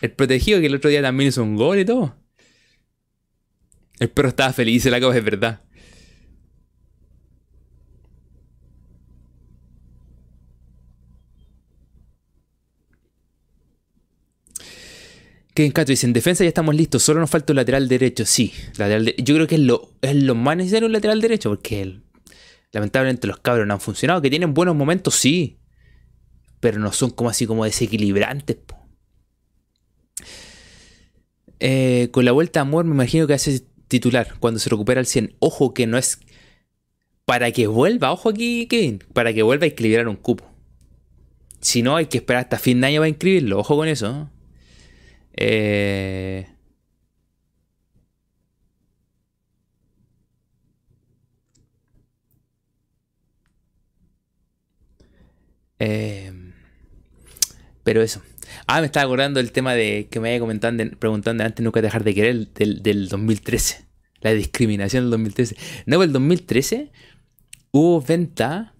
S1: El protegido que el otro día también hizo un gol y todo. El perro estaba feliz, la cosa es verdad. En Cato dice, en defensa ya estamos listos, solo nos falta un lateral derecho. Sí, lateral yo creo que es lo, es lo más necesario un lateral derecho, porque el, Lamentablemente los cabros no han funcionado. Que tienen buenos momentos, sí. Pero no son como así como desequilibrantes. Eh, con la vuelta a Amor me imagino que hace titular cuando se recupera el 100. Ojo que no es... Para que vuelva, ojo aquí Kevin, para que vuelva a equilibrar un cupo. Si no, hay que esperar hasta fin de año para inscribirlo. Ojo con eso. Eh... Em, pero eso. Ah, me estaba acordando del tema de que me había comentado preguntando antes nunca dejar de querer del, 2013. La discriminación del 2013. No, el 2013 hubo venta.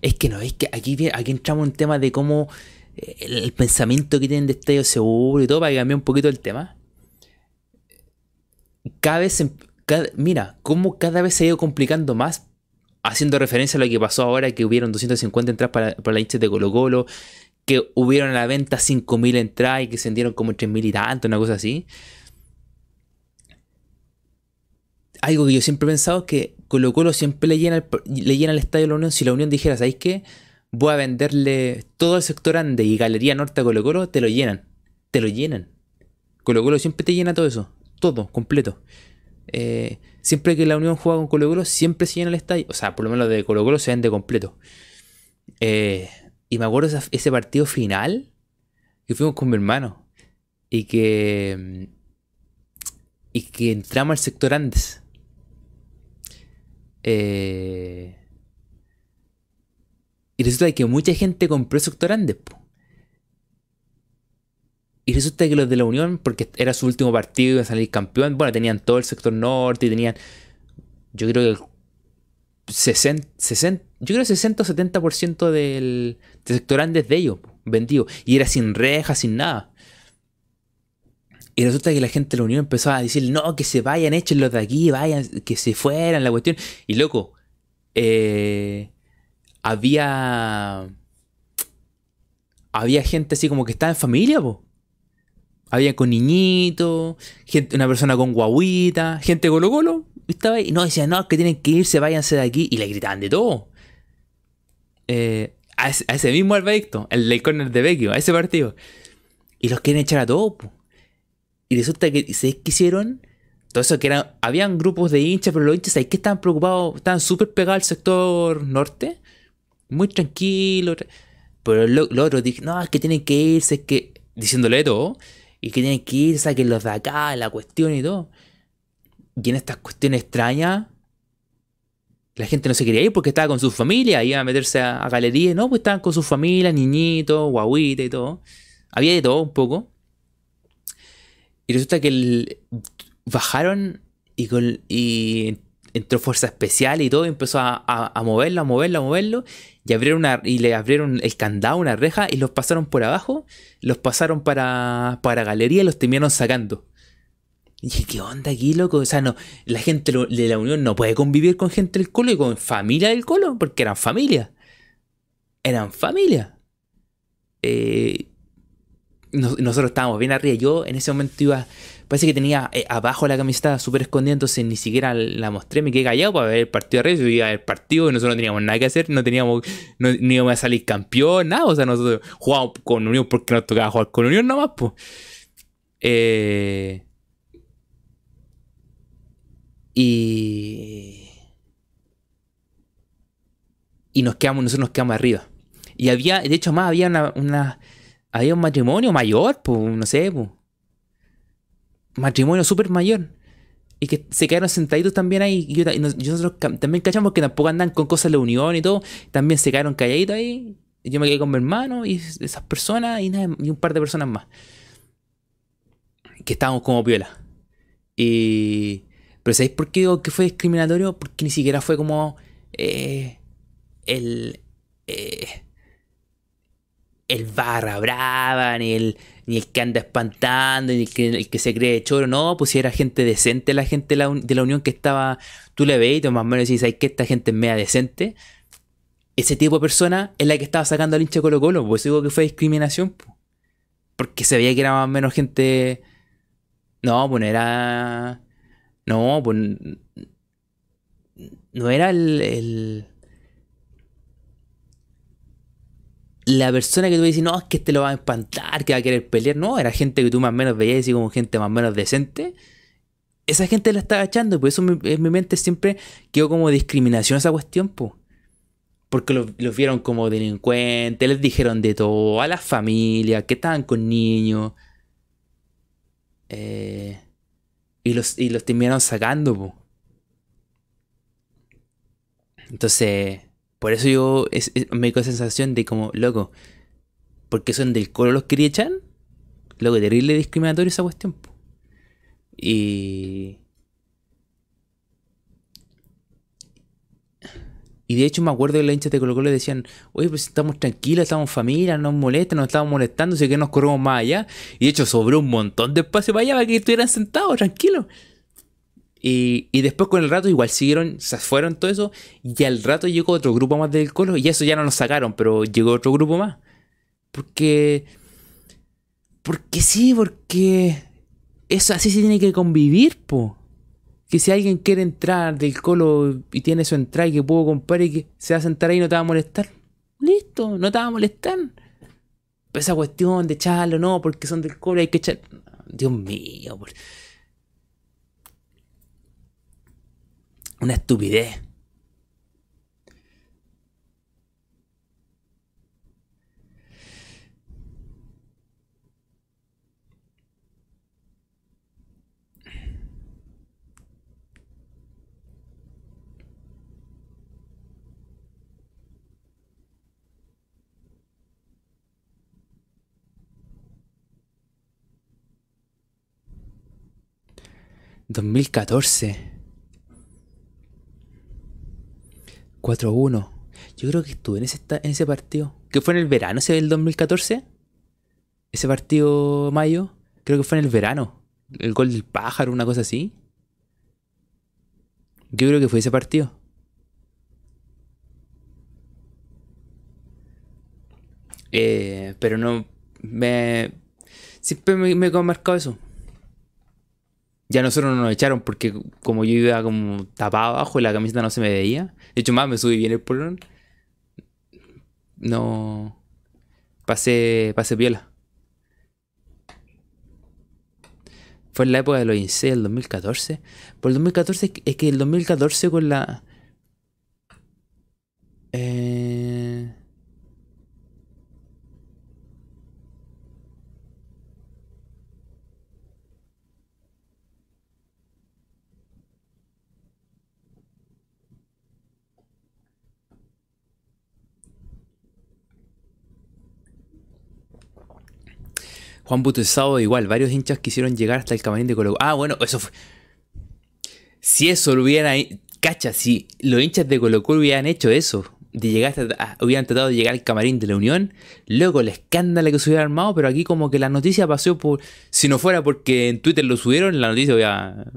S1: Es que no, es que aquí, aquí entramos en un tema de cómo eh, el, pensamiento que tienen de estadio seguro y todo, para cambiar un poquito el tema. Cada vez, em, mira, cómo cada vez se ha ido complicando más haciendo referencia a lo que pasó ahora, que hubieron 250 entradas para, para la hinchas de Colo Colo, que hubieron a la venta 5.000 entradas y que se vendieron como 3.000 y tanto, una cosa así. Algo que yo siempre he pensado es que Colo Colo siempre le llena, el, le llena el estadio de la Unión. Si la Unión dijera, ¿sabéis qué? Voy a venderle todo el sector Ande y Galería Norte a Colo Colo, te lo llenan. Te lo llenan. Colo Colo siempre te llena todo eso. Todo, completo. Eh, siempre que la Unión juega con Colo Colo, siempre se llena el estadio. O sea, por lo menos de Colo Colo se vende completo. Eh, y me acuerdo ese, partido final que fuimos con mi hermano. Y que. Y que entramos al sector Andes. Eh, y resulta que mucha gente compró el sector Andes. Y resulta que los de la Unión, porque era su último partido, iba a salir campeón, bueno, tenían todo el sector norte y tenían, yo creo que 60, 60 yo creo 60 o 70% del, del sector Andes de ellos, vendido. Y era sin rejas, sin nada. Y resulta que la gente de la Unión empezó a decir, no, que se vayan, los de aquí, vayan, que se fueran, la cuestión. Y loco, eh, había... Había gente así como que estaba en familia, po. Había con niñitos, gente, una persona con guaguita, gente Colo Colo. Estaba ahí. No, decían, no, que tienen que irse, váyanse de aquí. Y le gritaban de todo. Eh, a, ese, mismo Alberto, el del corner de Vecchio, a ese partido. Y los quieren echar a todos. Y resulta que se quisieron. Todo eso que eran. Habían grupos de hinchas, pero los hinchas ahí que estaban preocupados, estaban súper pegados al sector norte. Muy tranquilos. Pero los otros dijeron, no, es que tienen que irse, es que. Diciéndole todo y que tienen que ir, saquen los de acá, la cuestión y todo. Y en estas cuestiones extrañas, la gente no se quería ir porque estaba con su familia, iba a meterse a, galerías, no, pues estaban con su familia, niñitos, guaguita y todo. Había de todo un poco. Y resulta que bajaron y, con, y entró fuerza especial y todo, y empezó a, a, moverlo, a moverlo, a moverlo, y, abrieron una, y le abrieron el candado, una reja, y los pasaron por abajo, los pasaron para, para galería y los terminaron sacando. Y dije, ¿qué onda aquí, loco? O sea, no, la gente de la Unión no puede convivir con gente del Colo y con familia del Colo, porque eran familia. Eran familia. Eh, nosotros estábamos bien arriba. Yo en ese momento iba Parece que tenía eh, abajo la camiseta súper escondida, entonces ni siquiera la mostré, me quedé callado para ver el partido de Reyes. Yo iba partido y nosotros no teníamos nada que hacer, no teníamos, no, ni íbamos a salir campeón, nada. O sea, nosotros jugábamos con Unión porque nos tocaba jugar con Unión nomás, pues. Eh, y. Y nos quedamos, nosotros nos quedamos arriba. Y había, de hecho, más había una había un matrimonio mayor, pues, no sé, pues matrimonio súper mayor. y que se quedaron sentaditos también ahí. Y, nosotros también cachamos que tampoco andan con cosas de unión y todo. También se quedaron calladitos ahí. Yo me quedé con mi hermano y esas personas y, y un par de personas más. Que estábamos como piola. Y. Pero ¿sabéis por qué digo que fue discriminatorio? Porque ni siquiera fue como. Eh, el. Eh, el barra brava, ni el, ni el que anda espantando, ni el que, el que se cree choro, no, pues si era gente decente la gente de la, unión que estaba, tú le veis, más o menos decís, ¿sabes que esta gente es media decente? Ese tipo de persona es la que estaba sacando al hincha Colo Colo, pues digo que fue discriminación, porque se veía que era más o menos gente... No, pues no era... No, pues... No era el la persona que tú dices, no, es que este lo va a espantar, que va a querer pelear, no, era gente que tú más o menos veías así como gente más o menos decente. Esa gente la estaba echando, por eso en mi mente siempre quedó como discriminación esa cuestión, pues. Porque los, vieron como delincuentes, les dijeron de todo, a las familias, que estaban con niños. Eh, y, los, y los terminaron sacando, pues. Entonces, por eso yo me dio la sensación de como, loco, porque son del colo los quería echar? Loco, terrible discriminatorio esa cuestión. Y. Y de hecho me acuerdo que los hinchas de Colo Colo decían, oye, pues estamos tranquilos, estamos familia, no nos molesta, nos estamos molestando, así que nos corremos más allá. Y de hecho sobró un montón de espacio para allá para que estuvieran sentados, tranquilos. Y, después con el rato igual siguieron, se fueron todo eso. Y al rato llegó otro grupo más del colo. Y eso ya no nos sacaron, pero llegó otro grupo más. Porque... Porque sí, porque... Eso así se tiene que convivir, po. Que si alguien quiere entrar del colo y tiene su entrada y que puedo comprar y que se va a sentar ahí no te va a molestar. Listo, no te va a molestar. esa cuestión de echarlo, no, porque son del colo hay que echar... Dios mío, por... Una estupidez. ¿2014? 4-1. Yo creo que estuve en ese, en ese partido. ¿Que fue en el verano ese del 2014? Ese partido mayo. Creo que fue en el verano. El gol del pájaro, una cosa así. Yo creo que fue ese partido. Eh, pero no. Me. Siempre me, me he marcado eso. Ya nosotros no nos echaron porque como yo iba como tapado abajo y la camiseta no se me veía. De hecho, más me subí bien el polón. No. Pasé, pasé viola. Fue en la época de los INSE, el 2014. Por el 2014 es que el 2014 con la... Eh... Juan Butesado igual, varios hinchas quisieron llegar hasta el camarín de Colo Ah, bueno, eso fue. Si eso lo hubieran. Cacha, si los hinchas de Colo Colo hubieran hecho eso, de llegar hasta, hubieran tratado de llegar al camarín de la Unión, luego el escándalo que se hubiera armado, pero aquí como que la noticia pasó por. Si no fuera porque en Twitter lo subieron, la noticia hubiera.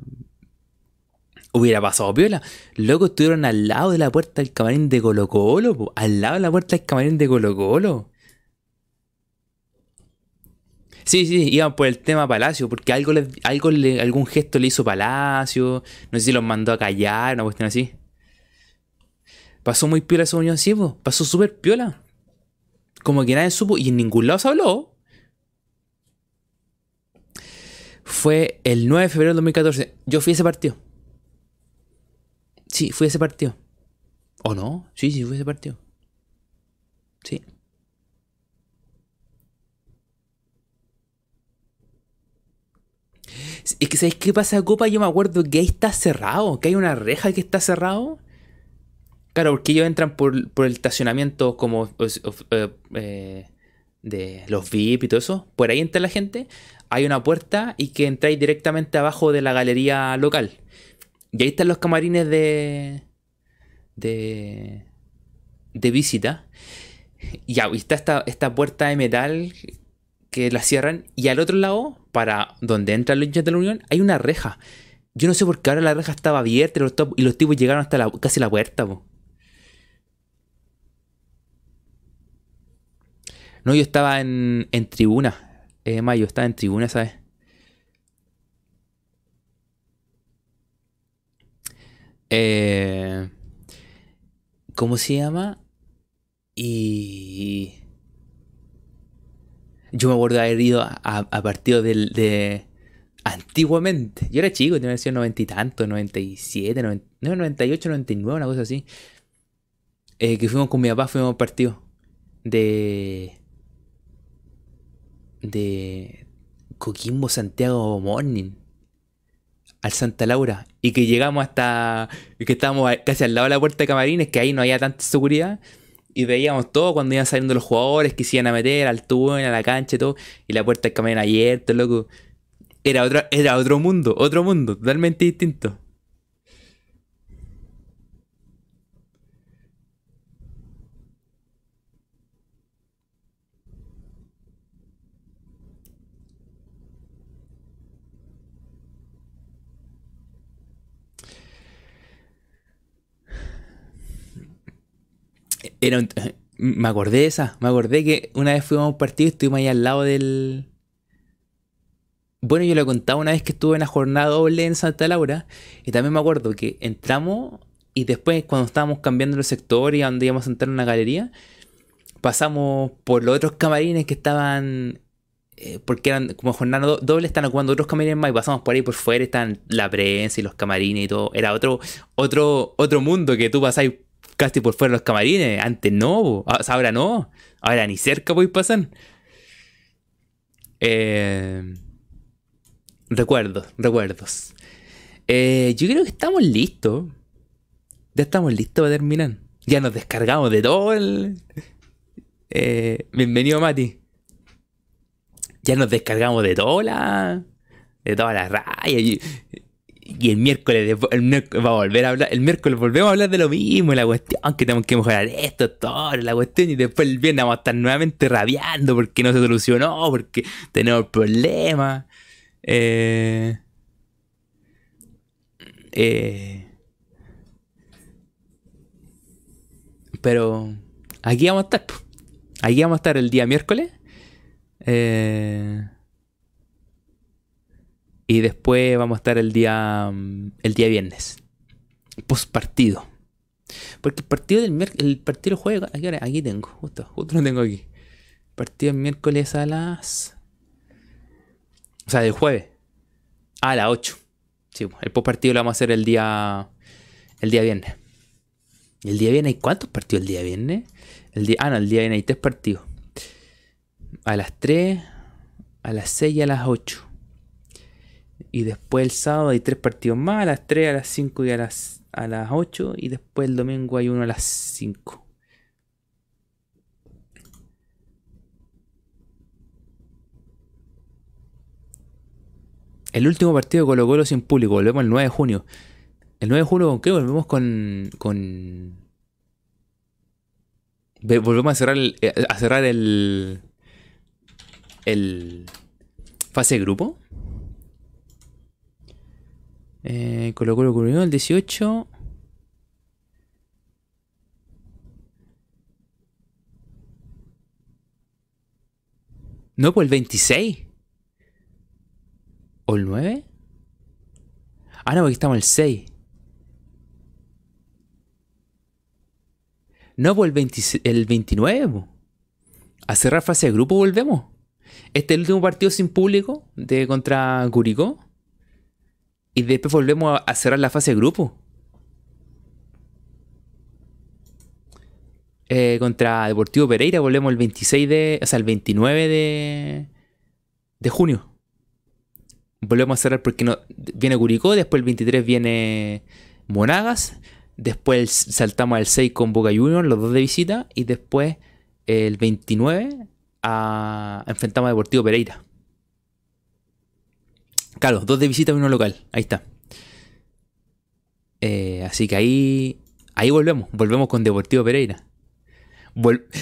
S1: Hubiera pasado piola. Luego estuvieron al lado de la puerta del camarín de Colo Colo, al lado de la puerta del camarín de Colo Colo. Sí, sí, iban por el tema Palacio, porque algo, le, algo le, algún gesto le hizo Palacio, no sé si los mandó a callar, una cuestión así. Pasó muy piola esa unión, sí, pasó súper piola. Como que nadie supo y en ningún lado se habló. Fue el 9 de febrero del 2014. Yo fui a ese partido. Sí, fui a ese partido. ¿O no? Sí, sí, fui a ese partido. Sí. Es que ¿sabéis qué pasa, Copa? Yo me acuerdo que ahí está cerrado, que hay una reja que está cerrado. Claro, porque ellos entran por, el estacionamiento como eh, eh, de los VIP y todo eso. Por ahí entra la gente. Hay una puerta y que entráis directamente abajo de la galería local. Y ahí están los camarines de. de. de visita. Y ahí está esta, esta puerta de metal que la cierran. Y al otro lado, para donde entran los hinchas de la Unión, hay una reja. Yo no sé por qué ahora la reja estaba abierta y los, tipos llegaron hasta la, casi la puerta. No, yo estaba en, en tribuna. Eh, Mayo, estaba en tribuna, ¿sabes? Eh, ¿Cómo se llama? Y. Yo me acuerdo de haber ido a, a partidos de. Antiguamente. Yo era chico, tenía sido noventa y tanto, 97, 90, no, 98, 99, una cosa así. Eh, que fuimos con mi papá, fuimos a un partido de de Coquimbo Santiago Morning al Santa Laura y que llegamos hasta que estábamos casi al lado de la puerta de camarines que ahí no había tanta seguridad y veíamos todo cuando iban saliendo los jugadores que se iban a meter al túnel, a la cancha y todo y la puerta de camarín abierta, loco. Era otro, era otro mundo, otro mundo, totalmente distinto. me acordé de esa, me acordé que una vez fuimos a un partido y estuvimos ahí al lado del... Bueno, yo le contaba una vez que estuve en la jornada doble en Santa Laura y también me acuerdo que entramos y después cuando estábamos cambiando el sector y a donde íbamos a entrar en una galería, pasamos por los otros camarines que estaban eh, porque eran como jornada doble, están ocupando otros camarines más y pasamos por ahí por fuera, están la prensa y los camarines y todo. Era otro, otro, otro mundo que tú pasáis casi por fuera de los camarines. Antes no, ahora no. Ahora ni cerca voy pasar. Eh, recuerdos, recuerdos. Eh, yo creo que estamos listos. Ya estamos listos para terminar. Ya nos descargamos de todo el... Eh, bienvenido Mati. Ya nos descargamos de toda la... De toda la raya. Y el miércoles, va a volver a hablar, el miércoles volvemos a hablar de lo mismo, la cuestión, que tenemos que mejorar esto, todo, la cuestión, y después el viernes vamos a estar nuevamente rabiando porque no se solucionó, porque tenemos problemas. Eh, eh, pero aquí vamos a estar, aquí vamos a estar el día miércoles. Eh, y después vamos a estar el día, mm, el día viernes. Post partido. Porque el partido del el partido juega, aquí, aquí tengo, justo, justo lo tengo aquí. Partido el miércoles a las. O sea, del jueves. A las 8. Sí, el post partido lo vamos a hacer el día. El día viernes. ¿El día viernes hay cuántos partidos el día viernes? El día, ah, no, el día viernes hay tres partidos. A las 3, a las 6 y a las 8. Y después el sábado hay tres partidos más, a las 3, a las 5 y a las, a las 8. Y después el domingo hay uno a las 5. El último partido de Colo Colo sin público, volvemos el 9 de junio. ¿El 9 de junio con qué? Volvemos con. con... Volvemos a cerrar el. Eh, a cerrar el. el. fase de grupo. Eh, Colo Colo el 18. No, pues el 26. ¿O el 9? Ah, no, porque estamos el 6. No, pues el, el 29. A cerrar fase de grupo volvemos. Este es el último partido sin público de contra Curicó. Y después volvemos a cerrar la fase de grupo. Eh, contra Deportivo Pereira volvemos el 26 de. O sea, el 29 de. de junio. volvemos a cerrar porque no, viene Curicó, después el 23 viene Monagas, después saltamos al 6 con Boca Juniors, los dos de visita, y después el 29 a, enfrentamos a Deportivo Pereira. Claro, dos de visita y uno local, ahí está. Eh, así que ahí, ahí volvemos, volvemos con Deportivo Pereira.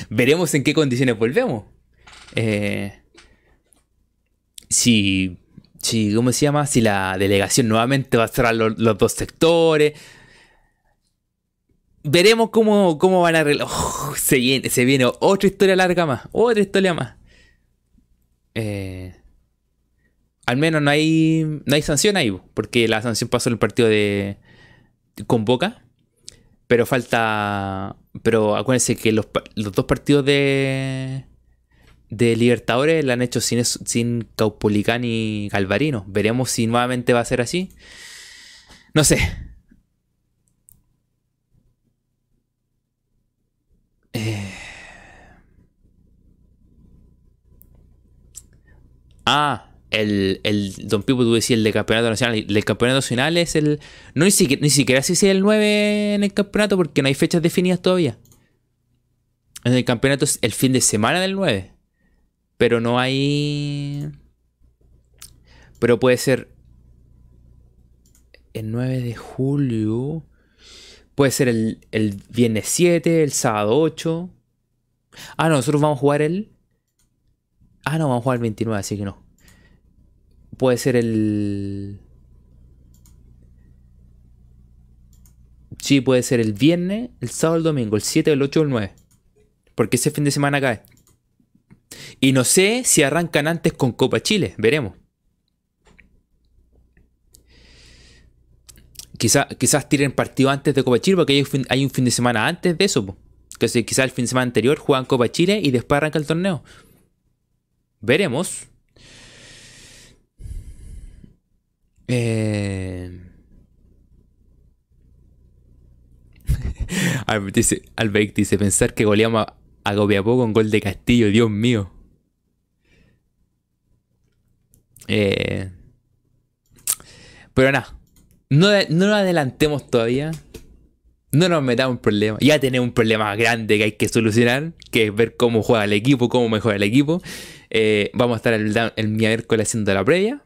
S1: veremos en qué condiciones volvemos. Eh, si, si, ¿cómo se llama? Si la delegación nuevamente va a cerrar los, dos sectores. Veremos cómo, cómo van a arreglar. Oh, se, viene, se viene otra historia larga más. Otra historia más. Eh, al menos no hay, no hay sanción ahí, porque la sanción pasó en el partido de con Boca. Pero falta. Pero acuérdense que los, los dos partidos de de Libertadores la han hecho sin, sin Caupolicán y Galvarino. Veremos si nuevamente va a ser así. No sé. Eh. Ah, el, el Don Pipo, tú decías el de Campeonato Nacional. El Campeonato Nacional es el. No, ni siquiera, ni siquiera si es el 9 en el campeonato porque no hay fechas definidas todavía. En el campeonato es el fin de semana del 9. Pero no hay... Pero puede ser el 9 de julio. Puede ser el, viernes 7, el sábado 8. Ah, no, nosotros vamos a jugar el... Ah, no, vamos a jugar el 29, así que no. Puede ser el... Sí, puede ser el viernes, el sábado, el domingo, el 7, el 8 o el 9. Porque ese fin de semana cae. Y no sé si arrancan antes con Copa Chile, veremos. quizás tiren partido antes de Copa Chile porque hay un fin, de semana antes de eso. Quizás el fin de semana anterior juegan Copa Chile y después arranca el torneo. Veremos. Eh... dice, dice, pensar que goleamos a Copiapó con gol de Castillo, Dios mío. Eh, pero nada, no, no lo adelantemos todavía. No nos metamos en problemas. Ya tenemos un problema grande que hay que solucionar, que es ver cómo juega el equipo, cómo mejora el equipo. Eh, vamos a estar el, el miércoles haciendo la previa.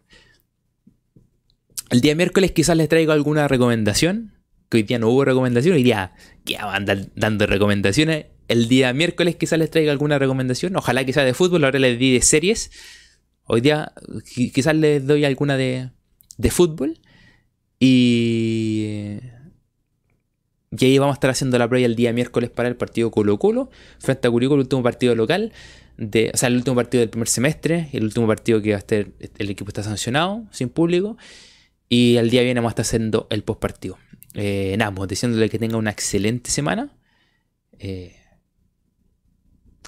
S1: El día miércoles quizás les traigo alguna recomendación. Que hoy día no hubo recomendación. Hoy día ya van dando recomendaciones el día miércoles quizás les traiga alguna recomendación. Ojalá sea de fútbol, ahora les di de series. Hoy día quizás les doy alguna de, de fútbol. Y... Y ahí vamos a estar haciendo la prueba el día miércoles para el partido Colo Colo, frente a Curicó, el último partido local, o sea, el último partido del primer semestre, el último partido que va a estar, el equipo está sancionado, sin público, y el día viene vamos a estar haciendo el post partido. Eh, nada, pues, diciéndole que tenga una excelente semana. Eh,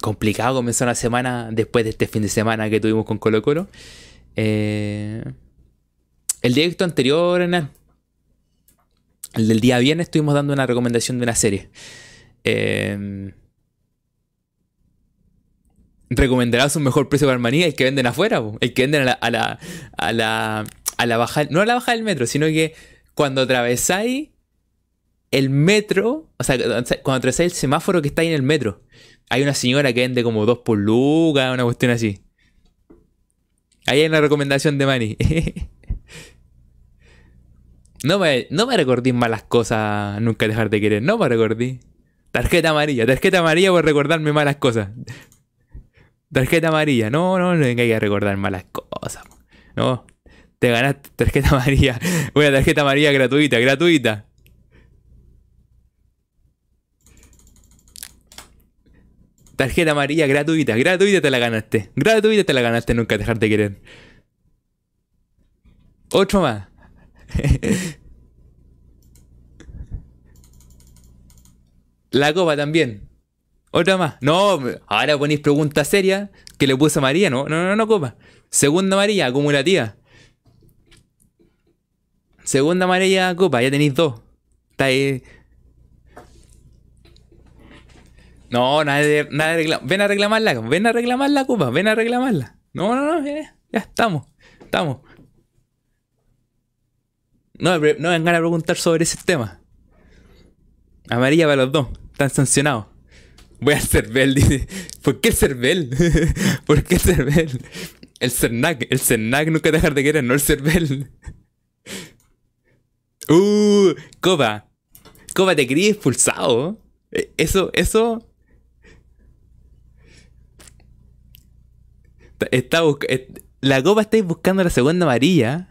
S1: complicado comenzar una semana después de este fin de semana que tuvimos con Colo Colo. Eh, el directo anterior, el del día viernes, estuvimos dando una recomendación de una serie. Eh, ¿Recomendarás un mejor precio para Armanía? El que venden afuera, el que venden a la, a la, a la baja, no a la baja del metro, sino que cuando atravesáis el metro, o sea, cuando atravesáis el semáforo que está ahí en el metro, hay una señora que vende como dos por una cuestión así. Ahí hay una recomendación de Manny. no me, no me recordís malas cosas, nunca dejar de querer. No me recordí. Tarjeta amarilla, tarjeta amarilla por recordarme malas cosas. Tarjeta amarilla, no, no, no venga a recordar malas cosas. No, te ganaste tarjeta amarilla. Una tarjeta amarilla gratuita, gratuita. Tarjeta amarilla gratuita, gratuita te la ganaste. Gratuita te la ganaste, nunca dejar de querer. Otro más. la copa también. Otra más. No, ahora ponéis pregunta seria que le puse a María. No, no, no, no, copa. Segunda María, acumulativa. Segunda amarilla, copa, ya tenéis dos. Está ahí. No, nada de. Ven a reclamarla, ven a reclamar la copa, ven a reclamarla. No, no, no, ya, estamos, estamos. No, no vengan a preguntar sobre ese tema. Amarilla para los dos. Están sancionados. Voy al Cervel, dice. ¿Por qué el Cervel? ¿Por qué el Cervel? El Cernac. El Cernac nunca dejar de querer, no el Cervel. Uh, Copa. Copa, te quería expulsado. Eh, eso, eso. Está eh, la Copa estáis buscando la segunda amarilla.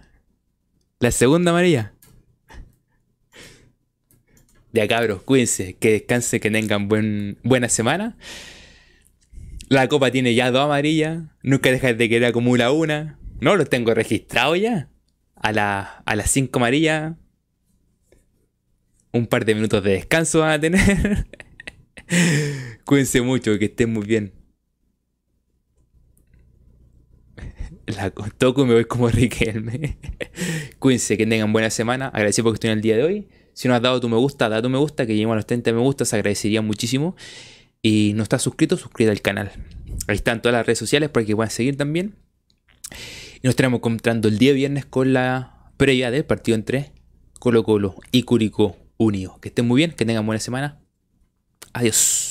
S1: La segunda amarilla. Ya cabros, cuídense, que descansen, que tengan buen, buena semana. La copa tiene ya dos amarillas. Nunca dejes de querer acumula una. No, los tengo registrados ya. A, la, a las cinco amarillas. Un par de minutos de descanso van a tener. Cuídense mucho, que estén muy bien. La toco y me voy como Riquelme. Cuídense, que tengan buena semana. Agradecido porque estoy en el día de hoy. Si no has dado tu me gusta, da tu me gusta, que lleguemos a los 30 me gusta, se agradecería muchísimo. Y no estás suscrito, suscríbete al canal. Ahí están todas las redes sociales para que puedan seguir también. Y nos estaremos encontrando el día viernes con la previa del partido entre Colo Colo y Curicó Unido. Que estén muy bien, que tengan buena semana. Adiós.